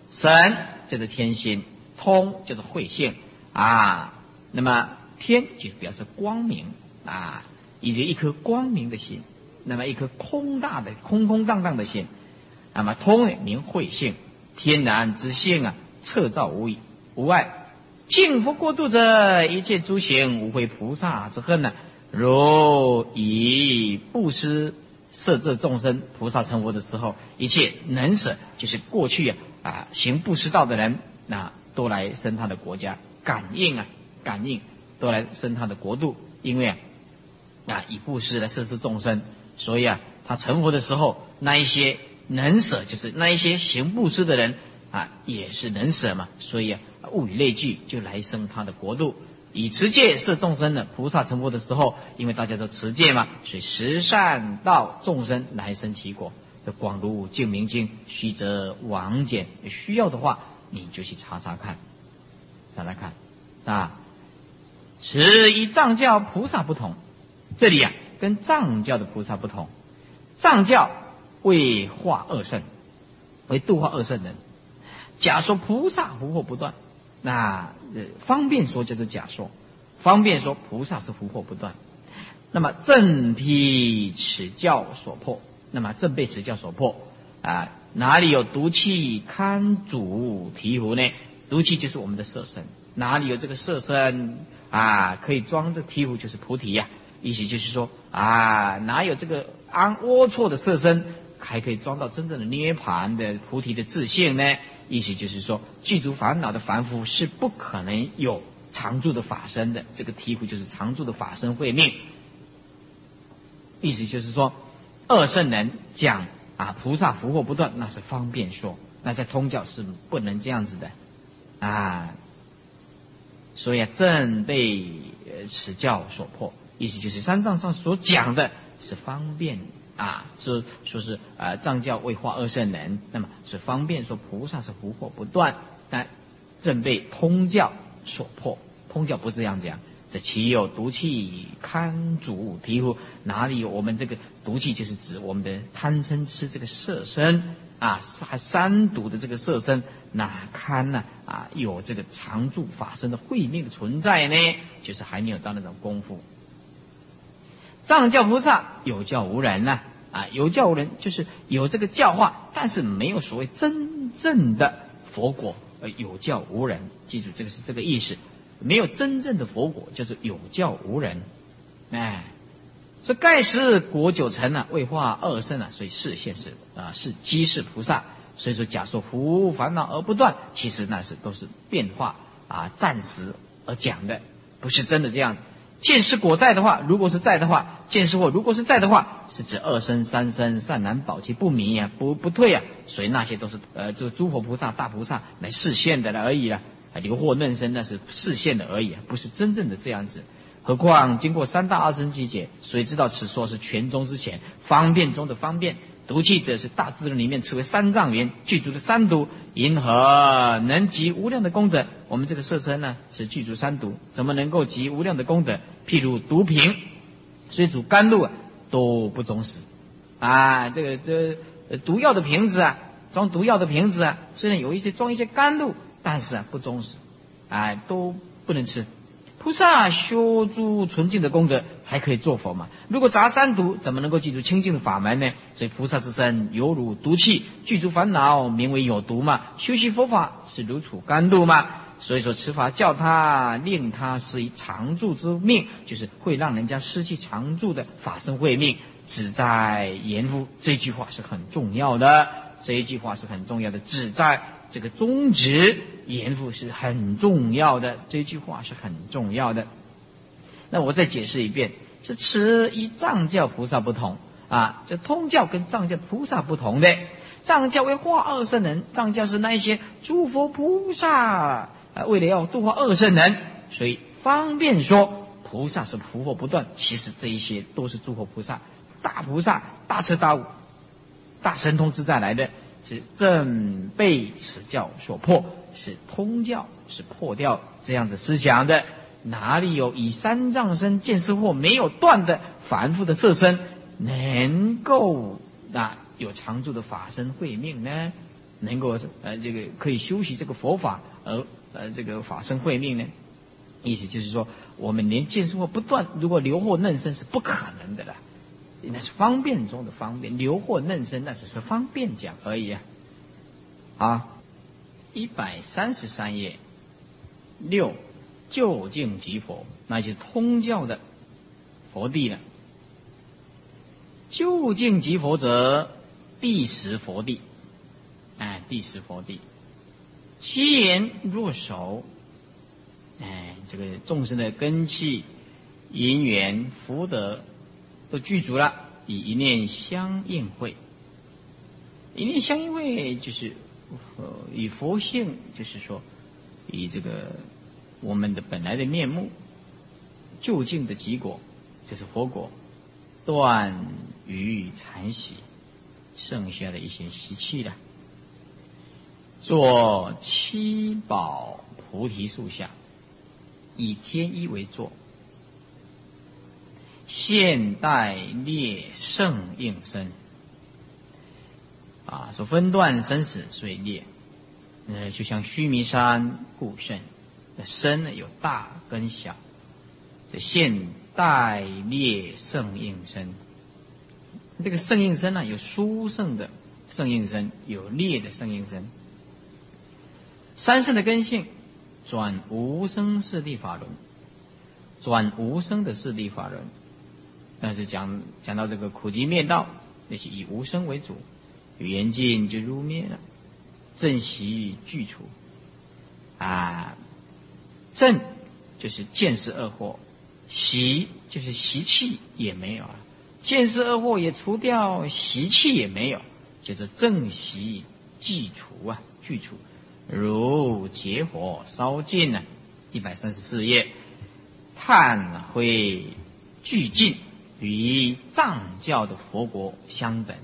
Speaker 2: 神就是天心，通就是慧性啊。那么天就表示光明啊，以及一颗光明的心，那么一颗空大的空空荡荡的心。那么通名慧性，天然之性啊，彻照无疑，无碍。敬佛过度者，一切诸行无非菩萨之恨呢。如以布施摄这众生，菩萨成佛的时候，一切能舍，就是过去啊啊行布施道的人，那都来生他的国家，感应啊感应，都来生他的国度，因为啊啊以布施来摄持众生，所以啊他成佛的时候，那一些能舍，就是那一些行布施的人啊，也是能舍嘛，所以啊。物以类聚，就来生他的国度。以持戒摄众生的菩萨成佛的时候，因为大家都持戒嘛，所以十善道众生来生其果。这广如净明经，须则王简。需要的话，你就去查查看，查查看啊。持与藏教菩萨不同，这里啊，跟藏教的菩萨不同。藏教为化恶圣，为度化恶圣人。假说菩萨福祸不断。那呃，方便说叫做假说，方便说菩萨是福祸不断。那么正辟此教所破，那么正被此教所破啊，哪里有毒气堪主醍醐呢？毒气就是我们的色身，哪里有这个色身啊，可以装这醍醐就是菩提呀。意思就是说啊，哪有这个安龌龊的色身，还可以装到真正的涅盘的菩提的自信呢？意思就是说，具足烦恼的凡夫是不可能有常住的法身的。这个醍醐就是常住的法身慧命。意思就是说，二圣人讲啊，菩萨福祸不断，那是方便说；那在通教是不能这样子的啊。所以啊，正被此教所破。意思就是三藏上所讲的是方便。啊，是说是呃藏教为化二圣人，那么是方便说菩萨是福祸不断，但正被通教所破。通教不是这样讲，这岂有毒气堪主皮肤？哪里有我们这个毒气？就是指我们的贪嗔痴这个色身啊，还三毒的这个色身，哪堪呢？啊，有这个常住法身的慧命的存在呢？就是还没有到那种功夫。藏教菩萨有教无人呐。啊有教无人，就是有这个教化，但是没有所谓真正的佛果。呃，有教无人，记住这个是这个意思，没有真正的佛果，就是有教无人。哎，说盖世国九成呢，为化二圣啊，所以视现是啊，是机世菩萨。所以说，假说福烦恼而不断，其实那是都是变化啊，暂时而讲的，不是真的这样。见识果在的话，如果是在的话，见识果如果是在的话，是指二生三生善男保其不迷呀，不不退呀，所以那些都是呃，这个诸佛菩萨、大菩萨来示现的了而已了。流惑嫩生那是示现的而已，不是真正的这样子。何况经过三大二生集结，谁知道此说是全宗之前方便中的方便。毒气者是大自然里面称为三藏元具足的三毒，因何能集无量的功德？我们这个色身呢是具足三毒，怎么能够集无量的功德？譬如毒瓶，所以煮甘露啊都不忠实啊。这个这毒药的瓶子啊，装毒药的瓶子啊，虽然有一些装一些甘露，但是啊不忠实，啊都不能吃。菩萨修诸纯净的功德，才可以做佛嘛。如果杂三毒，怎么能够记住清净的法门呢？所以菩萨之身犹如毒气，具足烦恼，名为有毒嘛。修习佛法是如处甘露嘛。所以说持法叫他令他是以常住之命，就是会让人家失去常住的法身慧命，只在言夫这句话是很重要的。这一句话是很重要的，只在。这个宗旨严复是很重要的，这句话是很重要的。那我再解释一遍：是此与藏教菩萨不同啊，这通教跟藏教菩萨不同的。藏教为化二圣人，藏教是那些诸佛菩萨啊，为了要度化二圣人，所以方便说菩萨是福祸不断。其实这一些都是诸佛菩萨、大菩萨、大彻大悟、大神通之在来的。是正被此教所破，是通教是破掉这样子思想的。哪里有以三藏身见识惑没有断的凡夫的色身，能够啊有常住的法身慧命呢？能够呃这个可以修习这个佛法而呃这个法身慧命呢？意思就是说，我们连见识惑不断，如果留惑嫩生是不可能的了。那是方便中的方便，留惑嫩生那只是方便讲而已啊。啊，一百三十三页，六究竟即佛，那些通教的佛地了。究竟即佛者，第十佛地，哎，第十佛地，其言若熟，哎，这个众生的根气、因缘、福德都具足了，以一念相应会，一念相应会就是呃，以佛性，就是说，以这个我们的本来的面目，究竟的结果，就是佛果。断余残习，剩下的一些习气了。做七宝菩提树下，以天一为座。现代列圣应身，啊，说分段生死，所以列，呃，就像须弥山故圣，身呢有大跟小，这现。代列圣应身，这个圣应身呢，有殊胜的圣应身，有劣的圣应身。三圣的根性，转无生四谛法轮，转无生的四谛法轮。但是讲讲到这个苦集灭道，那是以无生为主，语言尽就入灭了，正习具除。啊，正就是见识恶惑。习就是习气也没有了，见识恶惑也除掉，习气也没有，就是正习既除啊，具除，如结火烧尽呢，一百三十四页，炭灰俱尽，与藏教的佛国相等。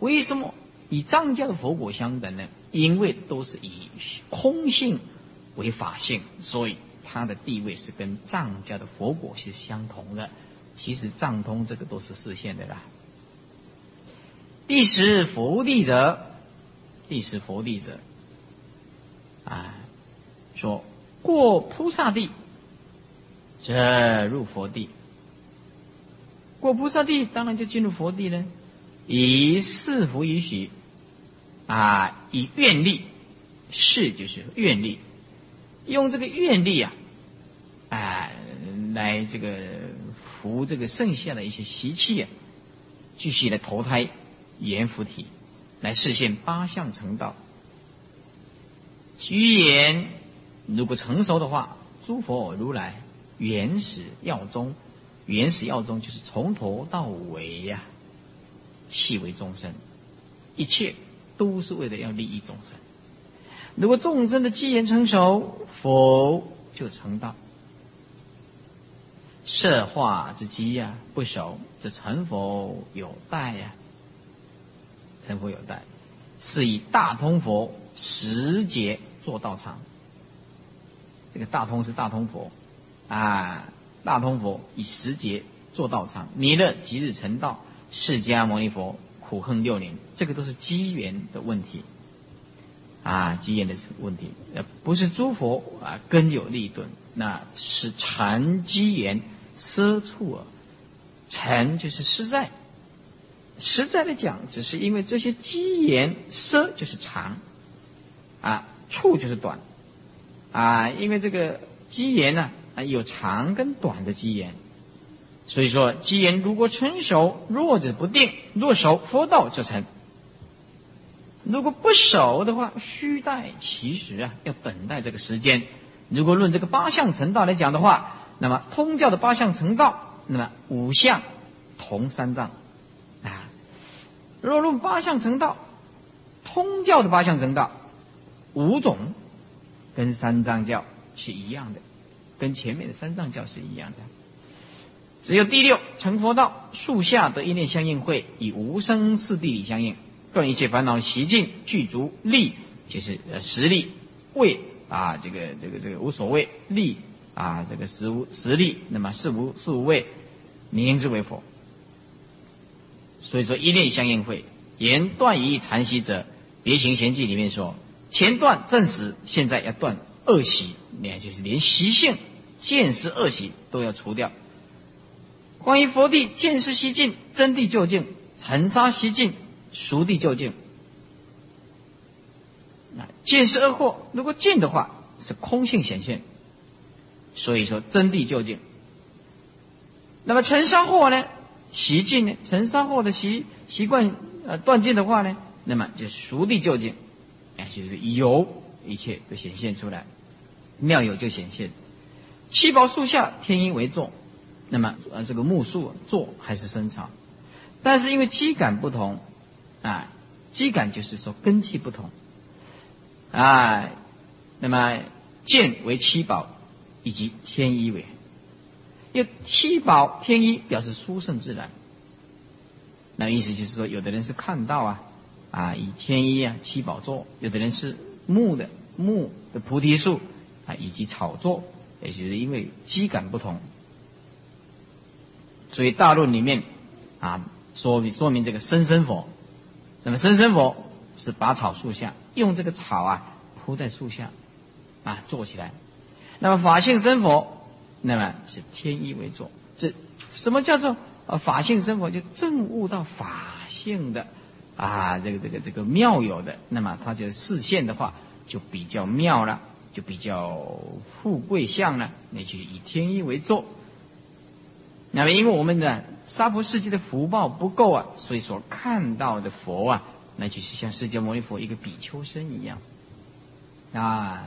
Speaker 2: 为什么与藏教的佛国相等呢？因为都是以空性为法性，所以。它的地位是跟藏教的佛果是相同的，其实藏通这个都是视线的啦。第十佛地者，第十佛地者，啊，说过菩萨地，这入佛地。过菩萨地，当然就进入佛地了。以四福以许，啊，以愿力，是就是愿力，用这个愿力啊。啊，来这个服这个剩下的一些习气啊，继续来投胎阎浮体，来实现八相成道。居言如果成熟的话，诸佛如来原始要宗，原始要宗就是从头到尾呀，系为众生，一切都是为了要利益众生。如果众生的机缘成熟，佛就成道。色化之机呀，不熟，这成佛有待呀。成佛有待，是以大通佛十劫做道场。这个大通是大通佛啊，大通佛以十劫做道场。弥勒即日成道，释迦牟尼佛苦恨六年，这个都是机缘的问题啊，机缘的问题，呃，不是诸佛啊根有利钝，那是禅机缘。奢处啊，禅就是实在。实在的讲，只是因为这些机缘奢就是长，啊，处就是短，啊，因为这个机缘呢啊有长跟短的机缘，所以说机缘如果成熟，弱者不定，若熟佛道就成；如果不熟的话，须待其时啊，要等待这个时间。如果论这个八相成道来讲的话。那么通教的八相成道，那么五相同三藏啊。若论八相成道，通教的八相成道五种，跟三藏教是一样的，跟前面的三藏教是一样的。只有第六成佛道，树下得一念相应会，以无生四地理相应，断一切烦恼习尽，具足力，就是呃实力位啊，这个这个这个无所谓力。啊，这个实无实力，那么是无是无畏，名之为佛。所以说一念相应会，言断于禅习者，别行贤记里面说，前段正实，现在要断恶习，连就是连习性、见识恶习都要除掉。关于佛地见识习尽，真谛究竟，尘沙习尽，熟地究竟。啊，见识恶惑，如果见的话，是空性显现。所以说真谛究竟。那么尘沙惑呢？习尽呢？尘沙惑的习习惯呃断尽的话呢？那么就熟地究竟，哎，就是有一切都显现出来，妙有就显现。七宝树下，天一为坐，那么呃这个木树坐还是生草，但是因为基感不同，啊，基感就是说根气不同，啊，那么见为七宝，以及天一为，因为七宝天一表示殊胜自然，那意思就是说，有的人是看到啊，啊以天一啊七宝座，有的人是木的木的菩提树啊以及草座。也就是因为机感不同，所以大论里面啊说明说明这个生生佛，那么生生佛是拔草树下，用这个草啊铺在树下啊坐起来，那么法性生佛，那么是天一为坐。这什么叫做啊法性生佛？就证悟到法性的啊这个这个这个妙有的，那么它就视线的话就比较妙了。就比较富贵相呢，那就以天一为座。那么，因为我们的娑婆世界的福报不够啊，所以说看到的佛啊，那就是像释迦牟尼佛一个比丘身一样啊。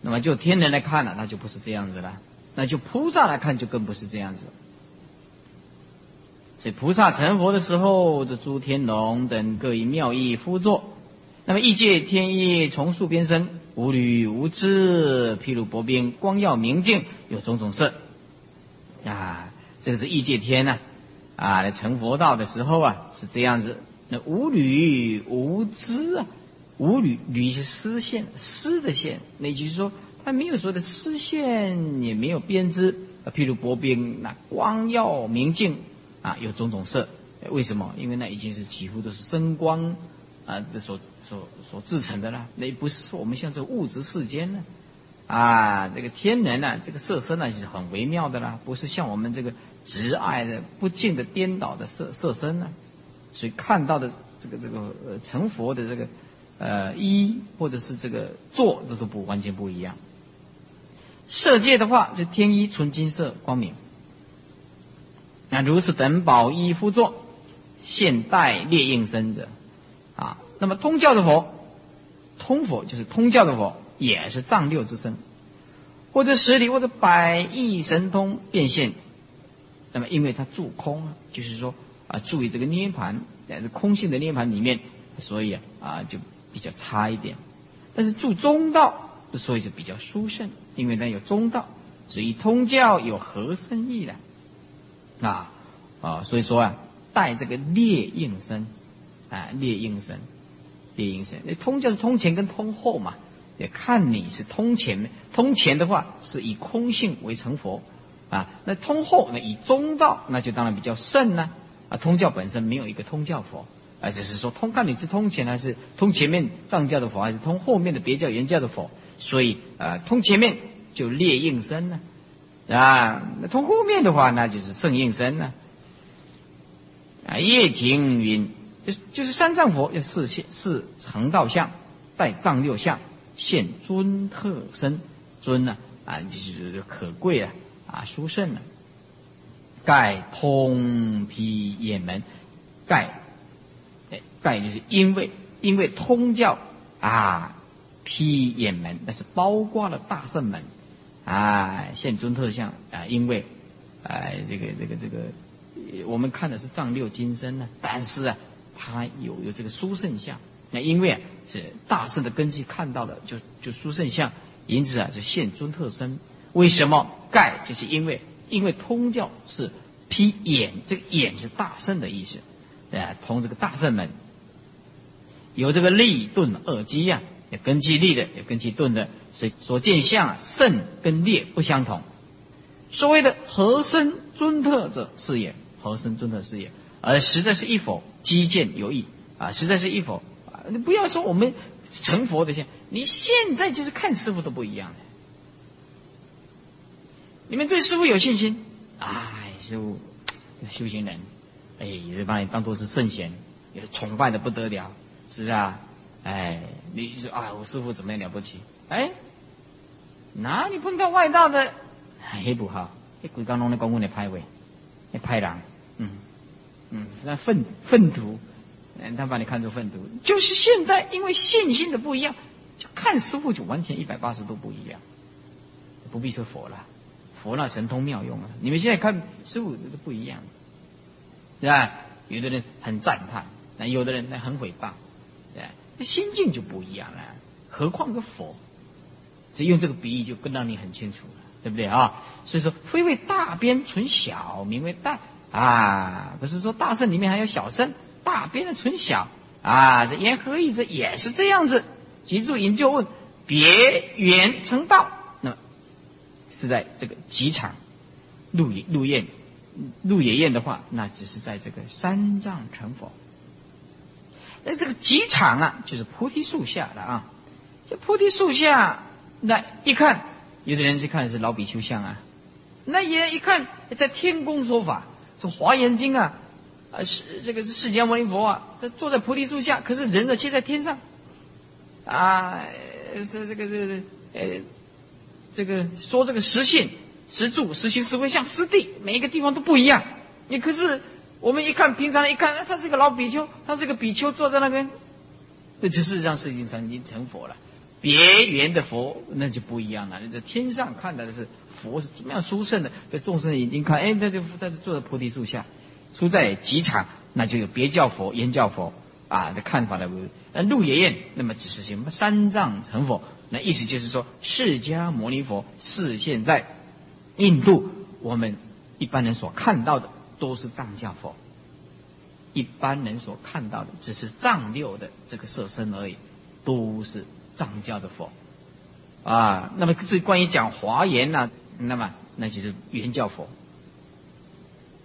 Speaker 2: 那么就天人来看呢，那就不是这样子了；那就菩萨来看，就更不是这样子。所以菩萨成佛的时候，这诸天龙等各以妙意敷座。那么异界天意从树边生，无履无知，譬如薄冰，光耀明净，有种种色。啊，这个是异界天呐，啊，来成佛道的时候啊，是这样子。那无履无知啊，无履履是丝线，丝的线，那就是说，他没有说的丝线，也没有编织。啊，譬如薄冰，那光耀明净，啊，有种种色。为什么？因为那已经是几乎都是生光。啊，所所所制成的了，那不是说我们像这物质世间呢，啊，这个天人呢，这个色身呢是很微妙的啦，不是像我们这个执爱的不净的颠倒的色色身呢，所以看到的这个这个呃成佛的这个呃一或者是这个座，这都不完全不一样。色界的话，就天一纯金色光明，那如此等宝衣夫座，现代列应生者。啊，那么通教的佛，通佛就是通教的佛，也是藏六之身，或者十里或者百亿神通变现。那么，因为他住空啊，就是说啊，住于这个涅盘，在空性的涅盘里面，所以啊啊就比较差一点。但是住中道，所以就比较殊胜，因为呢有中道，所以通教有合身意的啊啊，所以说啊带这个烈应身。啊，烈应身，烈应身。那通就是通前跟通后嘛，也看你是通前。通前的话是以空性为成佛，啊，那通后那以中道，那就当然比较胜呢。啊，通教本身没有一个通教佛，啊，只是说通看你是通前还是通前面藏教的佛，还是通后面的别教原教的佛。所以啊，通前面就列应身呢，啊那通后面的话那就是圣应身呢。啊，叶庭云。就是就是三藏佛要四现四成道相，带藏六相，现尊特身，尊呢啊就是可贵啊啊殊胜啊，盖通披眼门，盖哎盖就是因为因为通教啊披眼门，那是包括了大圣门啊现尊特相啊因为哎这个这个这个我们看的是藏六金身呢，但是啊。他有有这个殊胜相，那因为啊是大圣的根基看到的，就就殊胜相，因此啊就现尊特身。为什么盖？就是因为因为通教是披眼，这个眼是大圣的意思，啊，通这个大圣门，有这个立顿二基呀，根基立的，有根基顿的，所所见相圣跟劣不相同。所谓的和身尊特者是也，和身尊特是也，而实在是一否。基见有异啊，实在是一否啊！你不要说我们成佛的像，你现在就是看师傅都不一样的。你们对师傅有信心？哎，师傅，修行人，哎，有人把你当做是圣贤，也崇拜的不得了，是不是啊？哎，你说啊，我师傅怎么样了不起？哎，哪里碰到外道的，还不好。一鬼刚弄的公公的派位，那派人，嗯嗯，那粪粪土，嗯，他把你看作粪土，就是现在因为信心的不一样，就看师傅就完全一百八十度不一样。不必说佛了，佛那神通妙用啊！你们现在看师傅都不一样，对吧？有的人很赞叹，那有的人那很诽谤，对那心境就不一样了。何况个佛，只用这个比喻就更让你很清楚了，对不对啊？所以说，非为大边存小，名为大啊！不是说大圣里面还有小圣，大边的存小啊！这言何意？这也是这样子。记住引就问，别缘成道。那么是在这个吉场，鹿野鹿宴，鹿野宴的话，那只是在这个三藏成佛。那这个吉场啊，就是菩提树下的啊。这菩提树下，那一看，有的人是看是老比丘像啊，那也一看在天宫说法，这华严经啊，啊是这个是释迦牟尼佛啊，这坐在菩提树下，可是人呢却在天上，啊，是这个这个呃。这个说这个实性、实住、实行、实回向、实地，每一个地方都不一样。你可是我们一看，平常一看，他是个老比丘，他是个比丘坐在那边，那就事实上是已经曾经成佛了。别圆的佛那就不一样了。你在天上看到的是佛是怎么样殊胜的，在众生的眼睛看，哎，他就他就坐在菩提树下，出在极场，那就有别教佛、言教佛啊的看法了。那鹿野宴，那么只是什么三藏成佛。那意思就是说，释迦牟尼佛是现在印度我们一般人所看到的都是藏教佛，一般人所看到的只是藏六的这个色身而已，都是藏教的佛啊。那么这关于讲华严呢，那么那就是原教佛。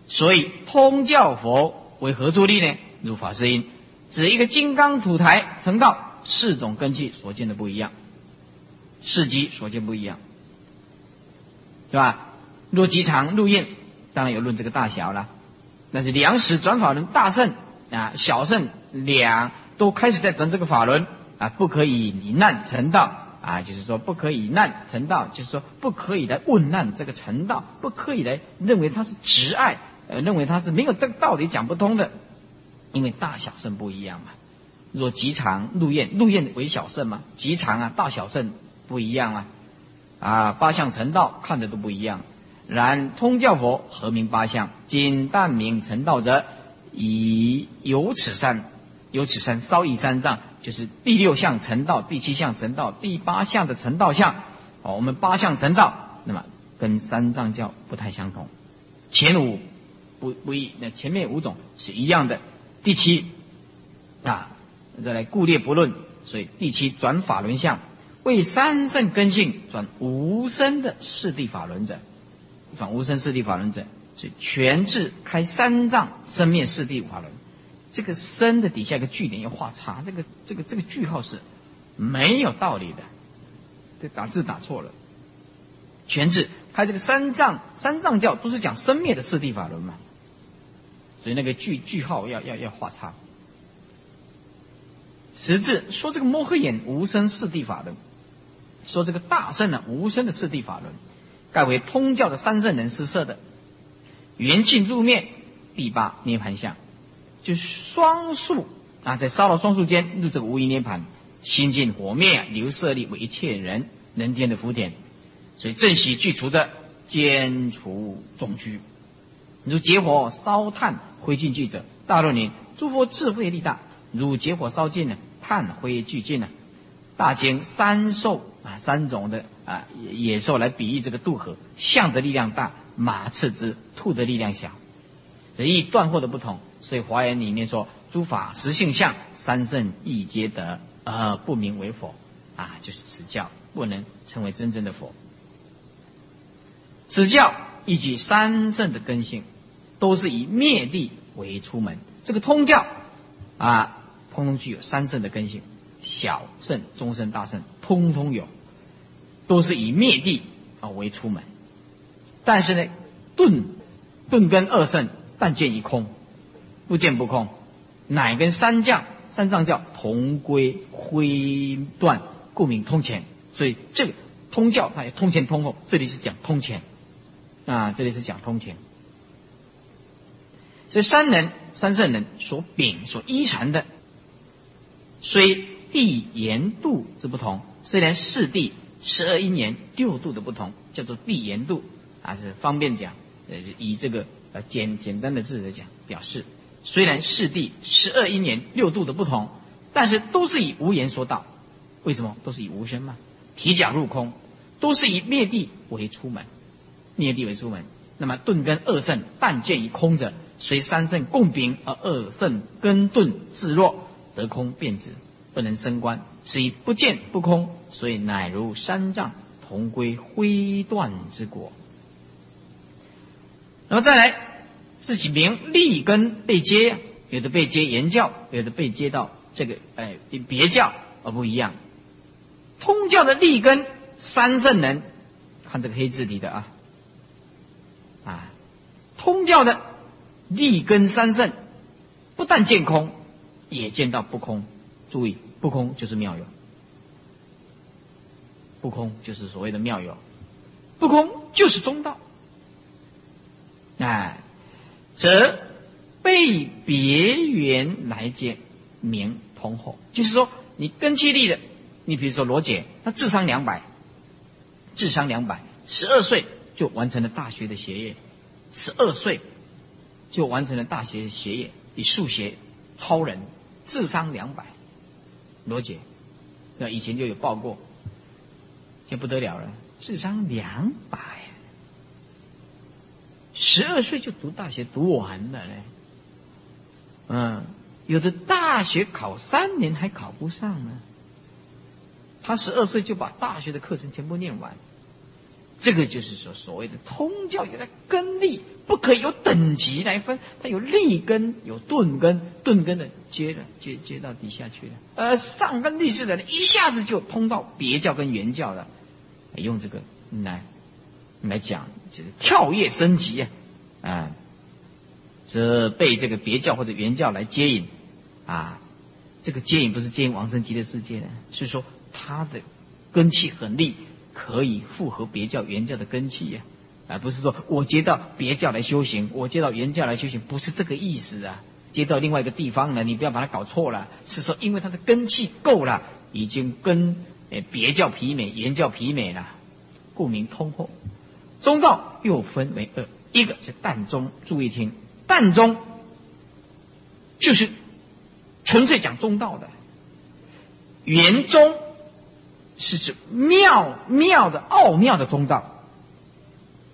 Speaker 2: 所以通教佛为何助力呢？如法师音，指一个金刚土台成道，四种根器所见的不一样。事迹所见不一样，是吧？若极长入印，当然有论这个大小了。那是两使转法轮大圣啊，小圣两都开始在转这个法轮啊，不可以以难成道啊，就是说不可以难成道，就是说不可以来问难这个成道，不可以来认为他是执爱，呃，认为他是没有这个道理讲不通的，因为大小圣不一样嘛。若极长入印，入印为小圣嘛，极长啊，大小圣。不一样啊，啊，八相成道看的都不一样。然通教佛合名八相？今但名成道者，以有此三，有此三，稍以三藏，就是第六相成道，第七相成道，第八相的成道相。哦，我们八相成道，那么跟三藏教不太相同。前五不不一，那前面五种是一样的。第七啊，再来故列不论，所以第七转法轮相。为三圣根性转无生的四地法轮者，转无生四谛法轮者，是全智开三藏生灭四谛法轮。这个生的底下一个句点要画叉，这个这个这个句号是没有道理的，这打字打错了。全智开这个三藏三藏教都是讲生灭的四谛法轮嘛，所以那个句句号要要要画叉。实质说这个摸黑眼无生四谛法轮。说这个大圣呢，无生的四谛法轮，盖为通教的三圣人施设的，圆镜入面第八涅盘相，就双树啊，在烧了双树间入这个无余涅盘，心尽火灭，流舍利为一切人人天的福田，所以正喜具除着兼除众居，如结火烧炭灰烬具者，大若年诸佛智慧力大，如结火烧尽呢，炭灰俱尽呢，大经三寿。啊，三种的啊野兽来比喻这个渡河，象的力量大，马刺之；兔的力量小，以断货的不同。所以华严里面说，诸法实性相，三圣亦皆得，而不名为佛。啊，就是此教不能成为真正的佛。此教以及三圣的根性，都是以灭地为出门。这个通教啊，通通具有三圣的根性。小圣、中圣、大圣，通通有，都是以灭地啊为出门。但是呢，顿顿跟二圣但见一空，不见不空，乃跟三将三藏教同归灰断，故名通前。所以这个通教，它也通前通后。这里是讲通前，啊，这里是讲通前。所以三人、三圣人所秉、所依传的，虽地言度之不同，虽然四地十二因缘六度的不同，叫做地言度，啊，是方便讲，呃，以这个呃简简单的字来讲，表示虽然四地十二因缘六度的不同，但是都是以无言说道。为什么？都是以无声嘛，提脚入空，都是以灭地为出门，灭地为出门。那么顿根二圣但见于空者。随三圣共秉，而二圣根顿自若，得空便止，不能升观，是以不见不空，所以乃如三藏同归灰断之果。那么再来，这几名立根被接，有的被接言教，有的被接到这个哎别教而不一样。通教的立根三圣人，看这个黑字里的啊啊，通教的。立根三圣，不但见空，也见到不空。注意，不空就是妙有，不空就是所谓的妙有，不空就是中道。哎，则被别缘来接名同后，就是说，你根气立的，你比如说罗姐，她智商两百，智商两百，十二岁就完成了大学的学业，十二岁。就完成了大学的学业，以数学超人，智商两百，罗姐，那以前就有报过，就不得了了，智商两百，十二岁就读大学读完了嘞，嗯，有的大学考三年还考不上呢，他十二岁就把大学的课程全部念完。这个就是说，所谓的通教有的根力，不可以有等级来分，它有立根，有钝根，钝根的接了接接到底下去了，而上根立势的人一下子就通到别教跟原教了，用这个来来讲，就是跳跃升级啊，啊，这被这个别教或者原教来接引啊，这个接引不是接引往生极的世界呢，是说他的根气很利。可以复合别教原教的根气呀，而不是说我接到别教来修行，我接到原教来修行，不是这个意思啊。接到另外一个地方呢，你不要把它搞错了。是说，因为他的根气够了，已经跟哎别教媲美，原教媲美了，故名通后。中道又分为二，一个是淡中，注意听，淡中就是纯粹讲中道的，圆中。是指妙妙的奥妙的中道，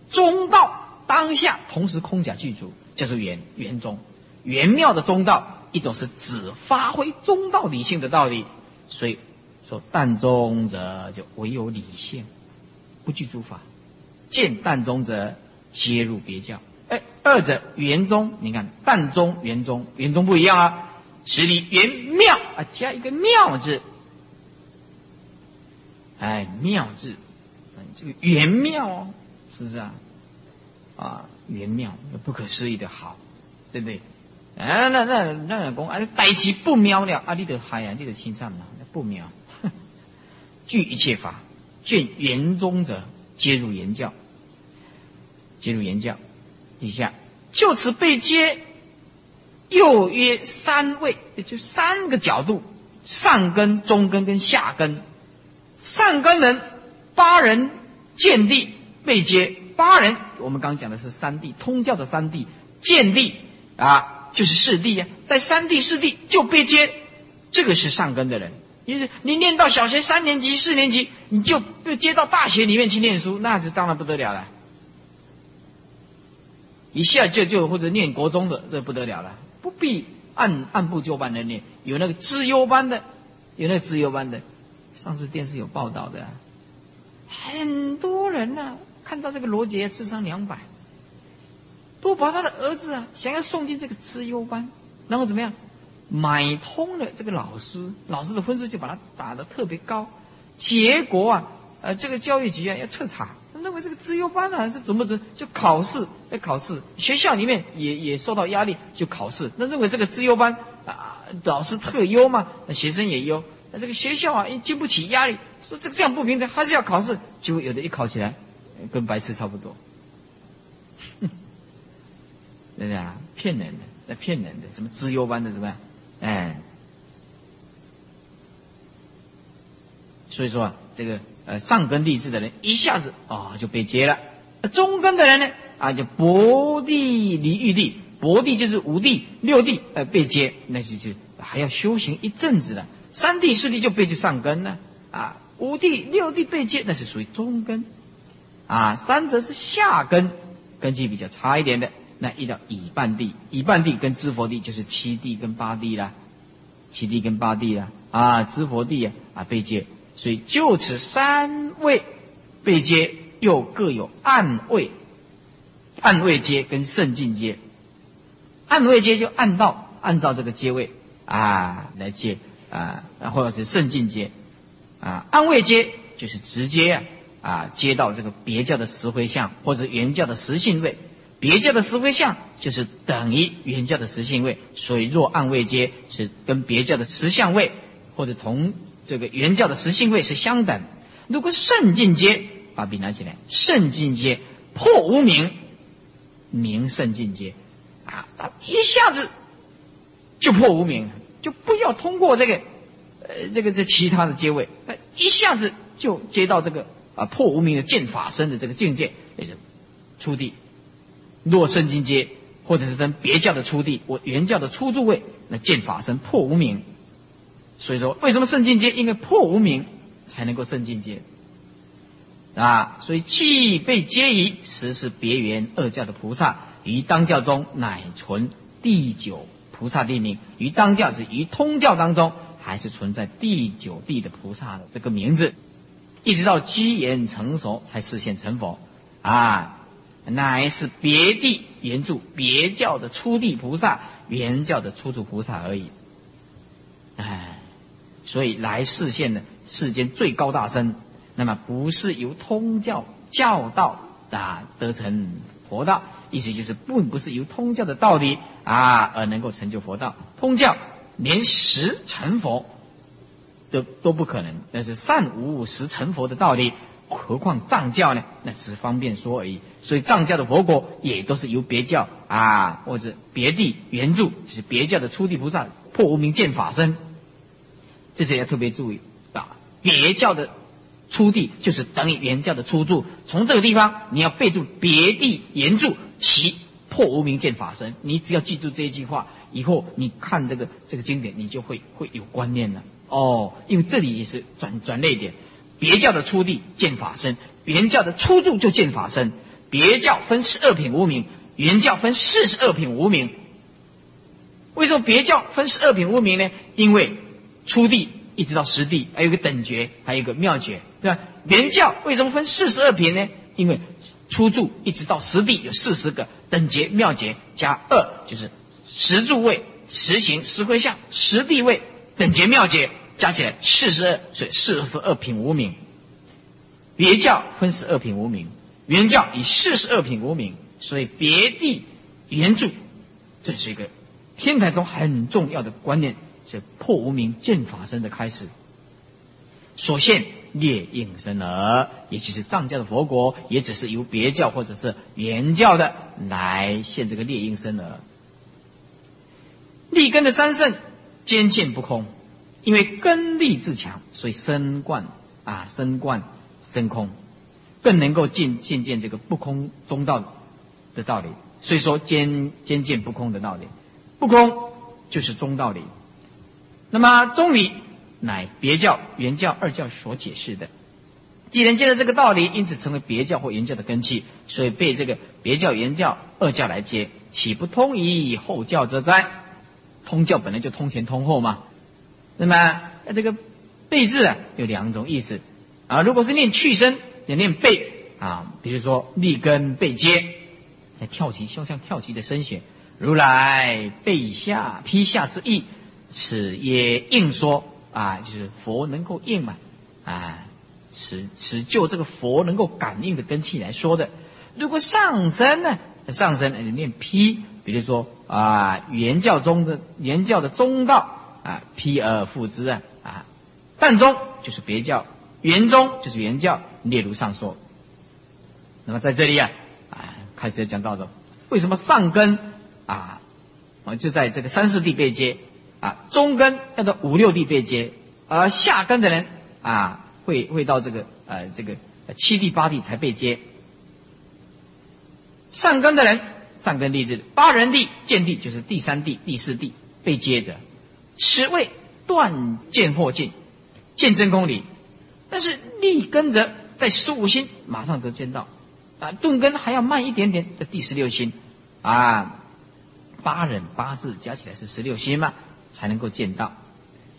Speaker 2: 中道当下同时空假具足，叫做圆圆中，圆妙的中道。一种是只发挥中道理性的道理，所以说淡中者就唯有理性，不具诸法。见淡中者皆入别教。哎，二者圆中，你看淡中圆中，圆中不一样啊，实力圆妙啊，加一个妙字。哎，妙字，这个圆妙哦，是不是啊？啊，圆妙，不可思议的好，对不对？啊，那那那老公，啊，代其不妙了，啊，你得嗨呀，你得清唱嘛，不妙。具一切法，见圆中者，皆入言教，皆入言教。底下就此被接，又约三位，也就三个角度：上根、中根跟下根。上根人八人见地被接，八人我们刚刚讲的是三地通教的三地见地啊，就是四地呀，在三地四地就被接，这个是上根的人。你你念到小学三年级四年级，你就被接到大学里面去念书，那就当然不得了了。一下就就或者念国中的，这不得了了，不必按按部就班的念，有那个资优班的，有那个资优班的。上次电视有报道的，很多人呢看到这个罗杰智商两百，都把他的儿子啊想要送进这个资优班，然后怎么样，买通了这个老师，老师的分数就把他打得特别高，结果啊，呃，这个教育局啊要彻查，认为这个资优班呢是怎么怎就考试要考试，学校里面也也受到压力就考试，那认为这个资优班啊老师特优嘛，学生也优。那这个学校啊，经不起压力，说这个这样不平等，还是要考试。结果有的一考起来，跟白痴差不多。对不对啊？骗人的，那骗人的，什么资优班的，怎么样？哎，所以说啊，这个呃上根立志的人一下子啊就被接了，中根的人呢啊就薄地离玉地，薄地就是五地六地呃被接，那就就还要修行一阵子了。三地四地就被就上根了。啊，五地六地被接那是属于中根，啊三则是下根，根基比较差一点的。那一到乙半地，乙半地跟知佛地就是七地跟八地啦，七地跟八地啦，啊，知佛地啊啊被接，所以就此三位被接，又各有暗位，暗位接跟圣境接，暗位接就按道按照这个阶位啊来接啊，或者是圣境接，啊，暗位接就是直接啊接到这个别教的实回向或者原教的实性位。别教的实非相就是等于原教的实性位，所以若按位阶是跟别教的实相位或者同这个原教的实性位是相等。如果圣境阶，把笔拿起来，圣境阶破无名，名圣境阶啊，一下子就破无名，就不要通过这个呃这个这其他的阶位，那一下子就接到这个啊破无名的见法身的这个境界，也是初地。若圣境界，或者是跟别教的初地，我原教的初住位，那见法身破无明。所以说，为什么圣境界？因为破无明才能够圣境界啊。所以既被皆疑，实是别圆二教的菩萨，于当教中乃存第九菩萨地名。于当教之于通教当中，还是存在第九地的菩萨的这个名字，一直到机缘成熟，才实现成佛啊。乃是别地原住别教的初地菩萨，原教的初住菩萨而已。哎，所以来世现的世间最高大身，那么不是由通教教道啊得成佛道，意思就是并不是由通教的道理啊而能够成就佛道。通教连十成佛都都不可能，但是善无十成佛的道理。何况藏教呢？那只是方便说而已。所以藏教的佛国也都是由别教啊，或者别地援助，是别教的初地菩萨破无明见法身。这些要特别注意啊！别教的初地就是等于原教的初住。从这个地方你要备注别地援助其破无明见法身。你只要记住这一句话，以后你看这个这个经典，你就会会有观念了哦。因为这里也是转转类点。别教的初地见法身，原教的初住就见法身。别教分十二品无名，原教分四十二品无名。为什么别教分十二品无名呢？因为初地一直到十地，还有个等觉，还有个妙觉，对吧？原教为什么分四十二品呢？因为初住一直到十地有四十个等觉、妙觉加二，就是十住位、十行、十回向、十地位、等觉、妙觉。加起来四十二，所以四十二品无名。别教分十二品无名，原教以四十二品无名，所以别地原著，这是一个天台中很重要的观念，是破无名见法身的开始。所现列应身而，也就是藏教的佛国，也只是由别教或者是原教的来现这个列应身而。立根的三圣坚见不空。因为根力自强，所以身贯啊，身贯真空，更能够见见见这个不空中道的道理。所以说，兼兼见不空的道理，不空就是中道理。那么中理乃别教、原教二教所解释的。既然见了这个道理，因此成为别教或原教的根器，所以被这个别教、原教二教来接，岂不通以后教则哉？通教本来就通前通后嘛。那么，这个“背”字啊，有两种意思啊。如果是念去声，也念“背”啊。比如说“立根背接”，跳棋，就像跳棋的声弦。如来背下披下之意，此也应说啊，就是佛能够应嘛啊。此此就这个佛能够感应的根器来说的。如果上身呢，上身你念“披”，比如说啊，原教中的原教的中道。啊，披而复之啊，啊，但中就是别教圆宗就是圆教，列如上说。那么在这里啊，啊，开始讲到的，为什么上根啊，我就在这个三四地被接，啊，中根要到五六地被接，而下根的人啊，会会到这个呃这个七地八地才被接。上根的人，上根地是八人地、见地，就是第三地、第四地被接着，此谓断见或尽，见真空理。但是立根者在十五心马上得见到，啊，顿根还要慢一点点的第十六心，啊，八忍八字加起来是十六心嘛，才能够见到，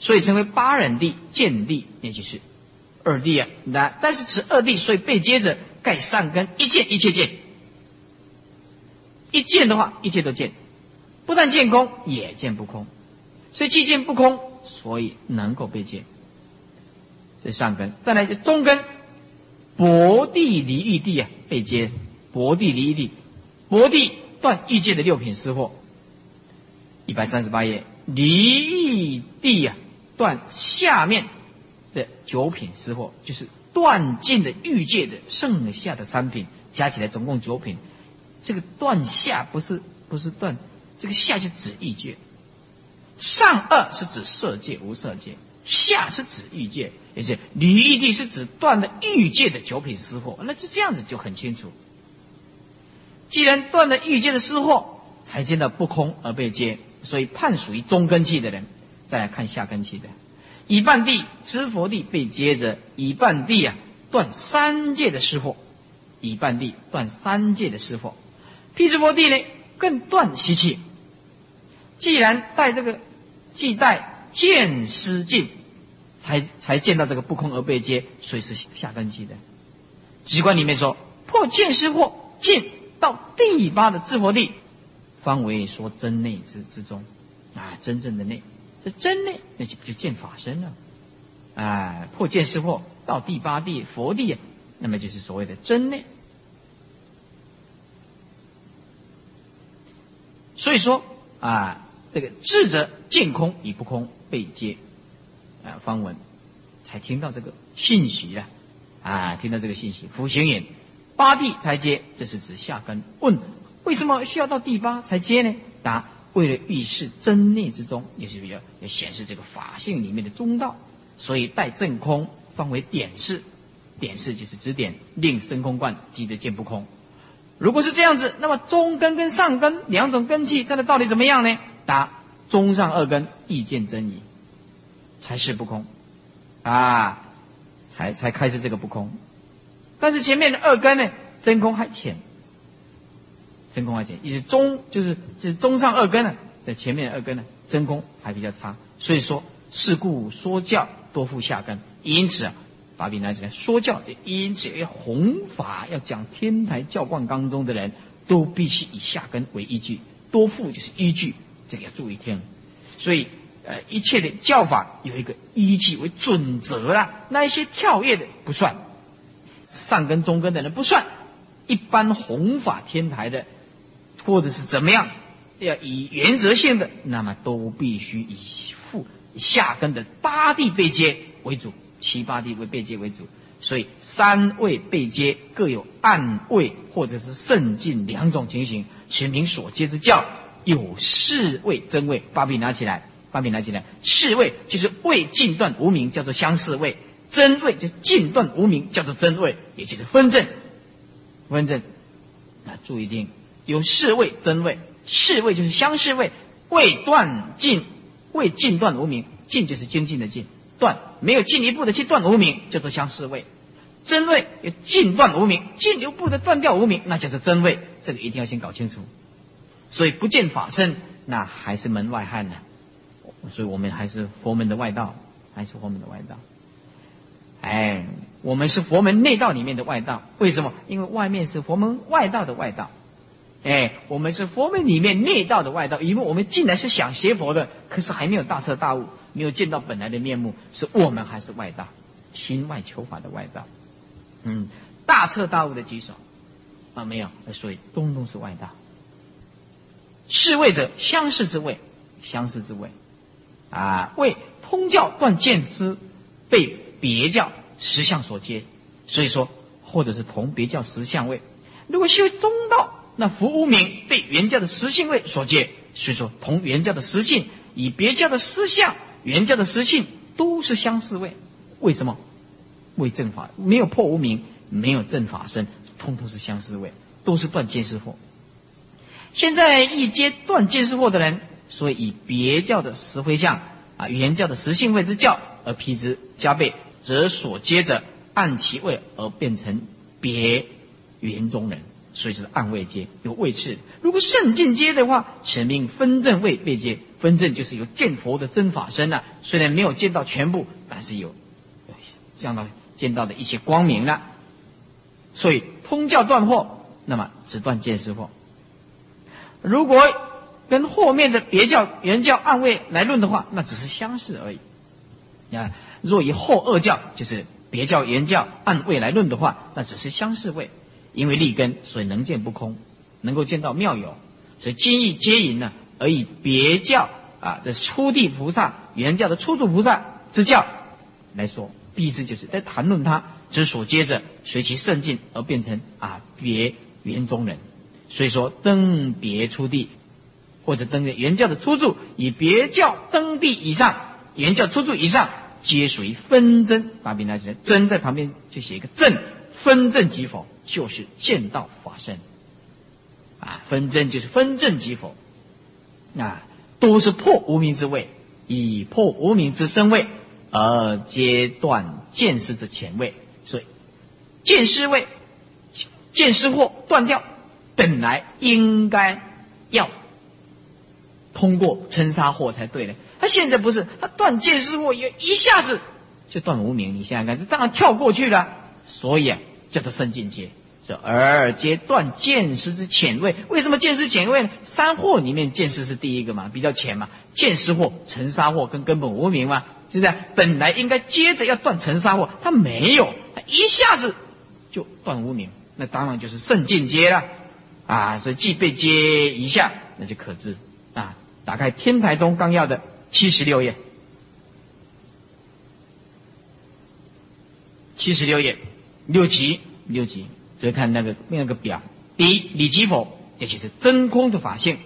Speaker 2: 所以称为八忍地见地，也就是二地啊。那但是此二地，所以被接着盖上根一见一切见，一见的话一切都见，不但见空也见不空，所以既见不空，所以能够被见。这上根，再来就中根，薄地离欲地啊，被接。薄地离欲地，薄地断欲界的六品私货。一百三十八页，离欲地啊，断下面的九品私货，就是断尽的欲界的剩下的三品，加起来总共九品。这个断下不是不是断，这个下就指欲界，上二是指色界无色界，下是指欲界。也是离欲地是指断了欲界的九品私货，那就这样子就很清楚。既然断了欲界的私货，才见到不空而被接，所以判属于中根气的人。再来看下根气的，以半地知佛地被接着，以半地啊断三界的私货，以半地断三界的私货，辟支佛地呢更断习气。既然带这个，即待见思尽。才才见到这个不空而被接，所以是下根基的。机关里面说破见识惑，见到第八的智佛地，方为说真内之之中，啊，真正的内，这真内那就就见法身了，啊，破见识惑到第八地佛地，那么就是所谓的真内。所以说啊，这个智者见空与不空被接。啊，方文才听到这个信息啊，啊，听到这个信息，福行眼八地才接，这是指下根。问为什么需要到第八才接呢？答：为了预示真内之中，也是要要显示这个法性里面的中道，所以带正空方为点示，点示就是指点，令深空观即得见不空。如果是这样子，那么中根跟上根两种根器，它的道理怎么样呢？答：中上二根意见真矣。才是不空，啊，才才开始这个不空，但是前面的二根呢，真空还浅，真空还浅，也是中，就是就是中上二根呢的前面二根呢，真空还比较差，所以说是故说教多附下根，因此啊，法比拿起来说教，因此要弘法要讲天台教观当中的人都必须以下根为依据，多附就是依据，这个要注意听，所以。呃，一切的教法有一个依据为准则啦，那一些跳跃的不算，上根中根的人不算，一般弘法天台的，或者是怎么样，要以原则性的，那么都必须以复下根的八地被接为主，七八地为被接为主，所以三位被接各有暗位或者是圣境两种情形，全凭所接之教有四位真位，把笔拿起来。把笔拿起来，四位就是未尽断无名，叫做相似位；真位就尽断无名，叫做真位，也就是分正。分正啊，注意听，有四位真位，四位就是相似位，未断尽，未尽断无名，尽就是精进的尽，断没有进一步的去断无名，叫做相似位；真位有尽断无名，进一步的断掉无名，那叫做真位。这个一定要先搞清楚。所以不见法身，那还是门外汉呢。所以我们还是佛门的外道，还是佛门的外道。哎，我们是佛门内道里面的外道。为什么？因为外面是佛门外道的外道。哎，我们是佛门里面内道的外道。因为我们进来是想学佛的，可是还没有大彻大悟，没有见到本来的面目，是我们还是外道，亲外求法的外道。嗯，大彻大悟的举手啊，没有。所以东东是外道。是位者，相似之位，相似之位。啊，为通教断见之，被别教实相所接，所以说或者是同别教实相位。如果修中道，那福无名被原教的实性位所接，所以说同原教的实性以别教的实相、原教的实性都是相似位。为什么？为正法没有破无名，没有正法身，通通是相似位，都是断见识惑。现在一阶断见识惑的人，所以以别教的实回相啊，原教的实性位之教而批之加倍，则所接着按其位而变成别圆中人，所以是按位接有位次。如果圣境接的话，此名分正位位接，分正就是有见佛的真法身啊，虽然没有见到全部，但是有降到见到的一些光明了。所以通教断惑，那么只断见识惑。如果跟后面的别教、原教暗位来论的话，那只是相似而已。啊，若以后二教，就是别教、原教暗位来论的话，那只是相似位。因为立根，所以能见不空，能够见到妙有。所以今义皆引呢，而以别教啊的初地菩萨、原教的初住菩萨之教来说，必之就是在谈论他之所接着随其圣境而变成啊别圆中人。所以说，登别出地，或者登原教的出处，以别教登地以上，原教出处以上，皆属于分真。把笔拿起来，真在旁边就写一个正，分正即否，就是见到法身。啊，分真就是分正即否，啊，都是破无名之位，以破无名之身位而阶断见识之前位。所以，见识位，见识惑断掉。本来应该要通过尘沙惑才对的，他现在不是，他断见识惑也一下子就断无名。你想想看，这当然跳过去了。所以啊，叫做圣境界，说而皆断见识之浅位。为什么见识浅位呢？三惑里面见识是第一个嘛，比较浅嘛。见识惑、尘沙惑跟根本无名嘛，是不是？本来应该接着要断尘沙惑，他没有，他一下子就断无名，那当然就是圣境界了。啊，所以既被接一下，那就可知啊。打开《天台宗纲要》的七十六页，七十六页六级六级，所以看那个那个表。第一，理即否，也就是真空的法性；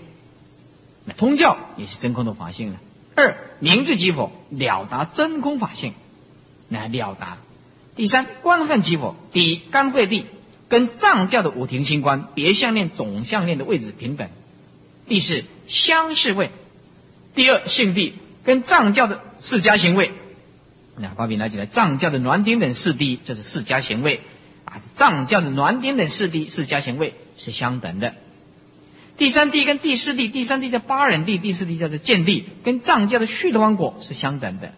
Speaker 2: 那通教也是真空的法性了。二，明智即否，了达真空法性，那了达。第三，观汉即否，第一，干慧地。跟藏教的五庭星官别相念总相念的位置平等。第四相似位，第二性地跟藏教的四家行位，那把笔拿起来，藏教的暖顶等四地，这是四家行位啊。藏教的暖顶等四地四家行位是相等的。第三地跟第四地，第三地叫八人地，第四地叫做见地，跟藏教的续陀王果是相等的。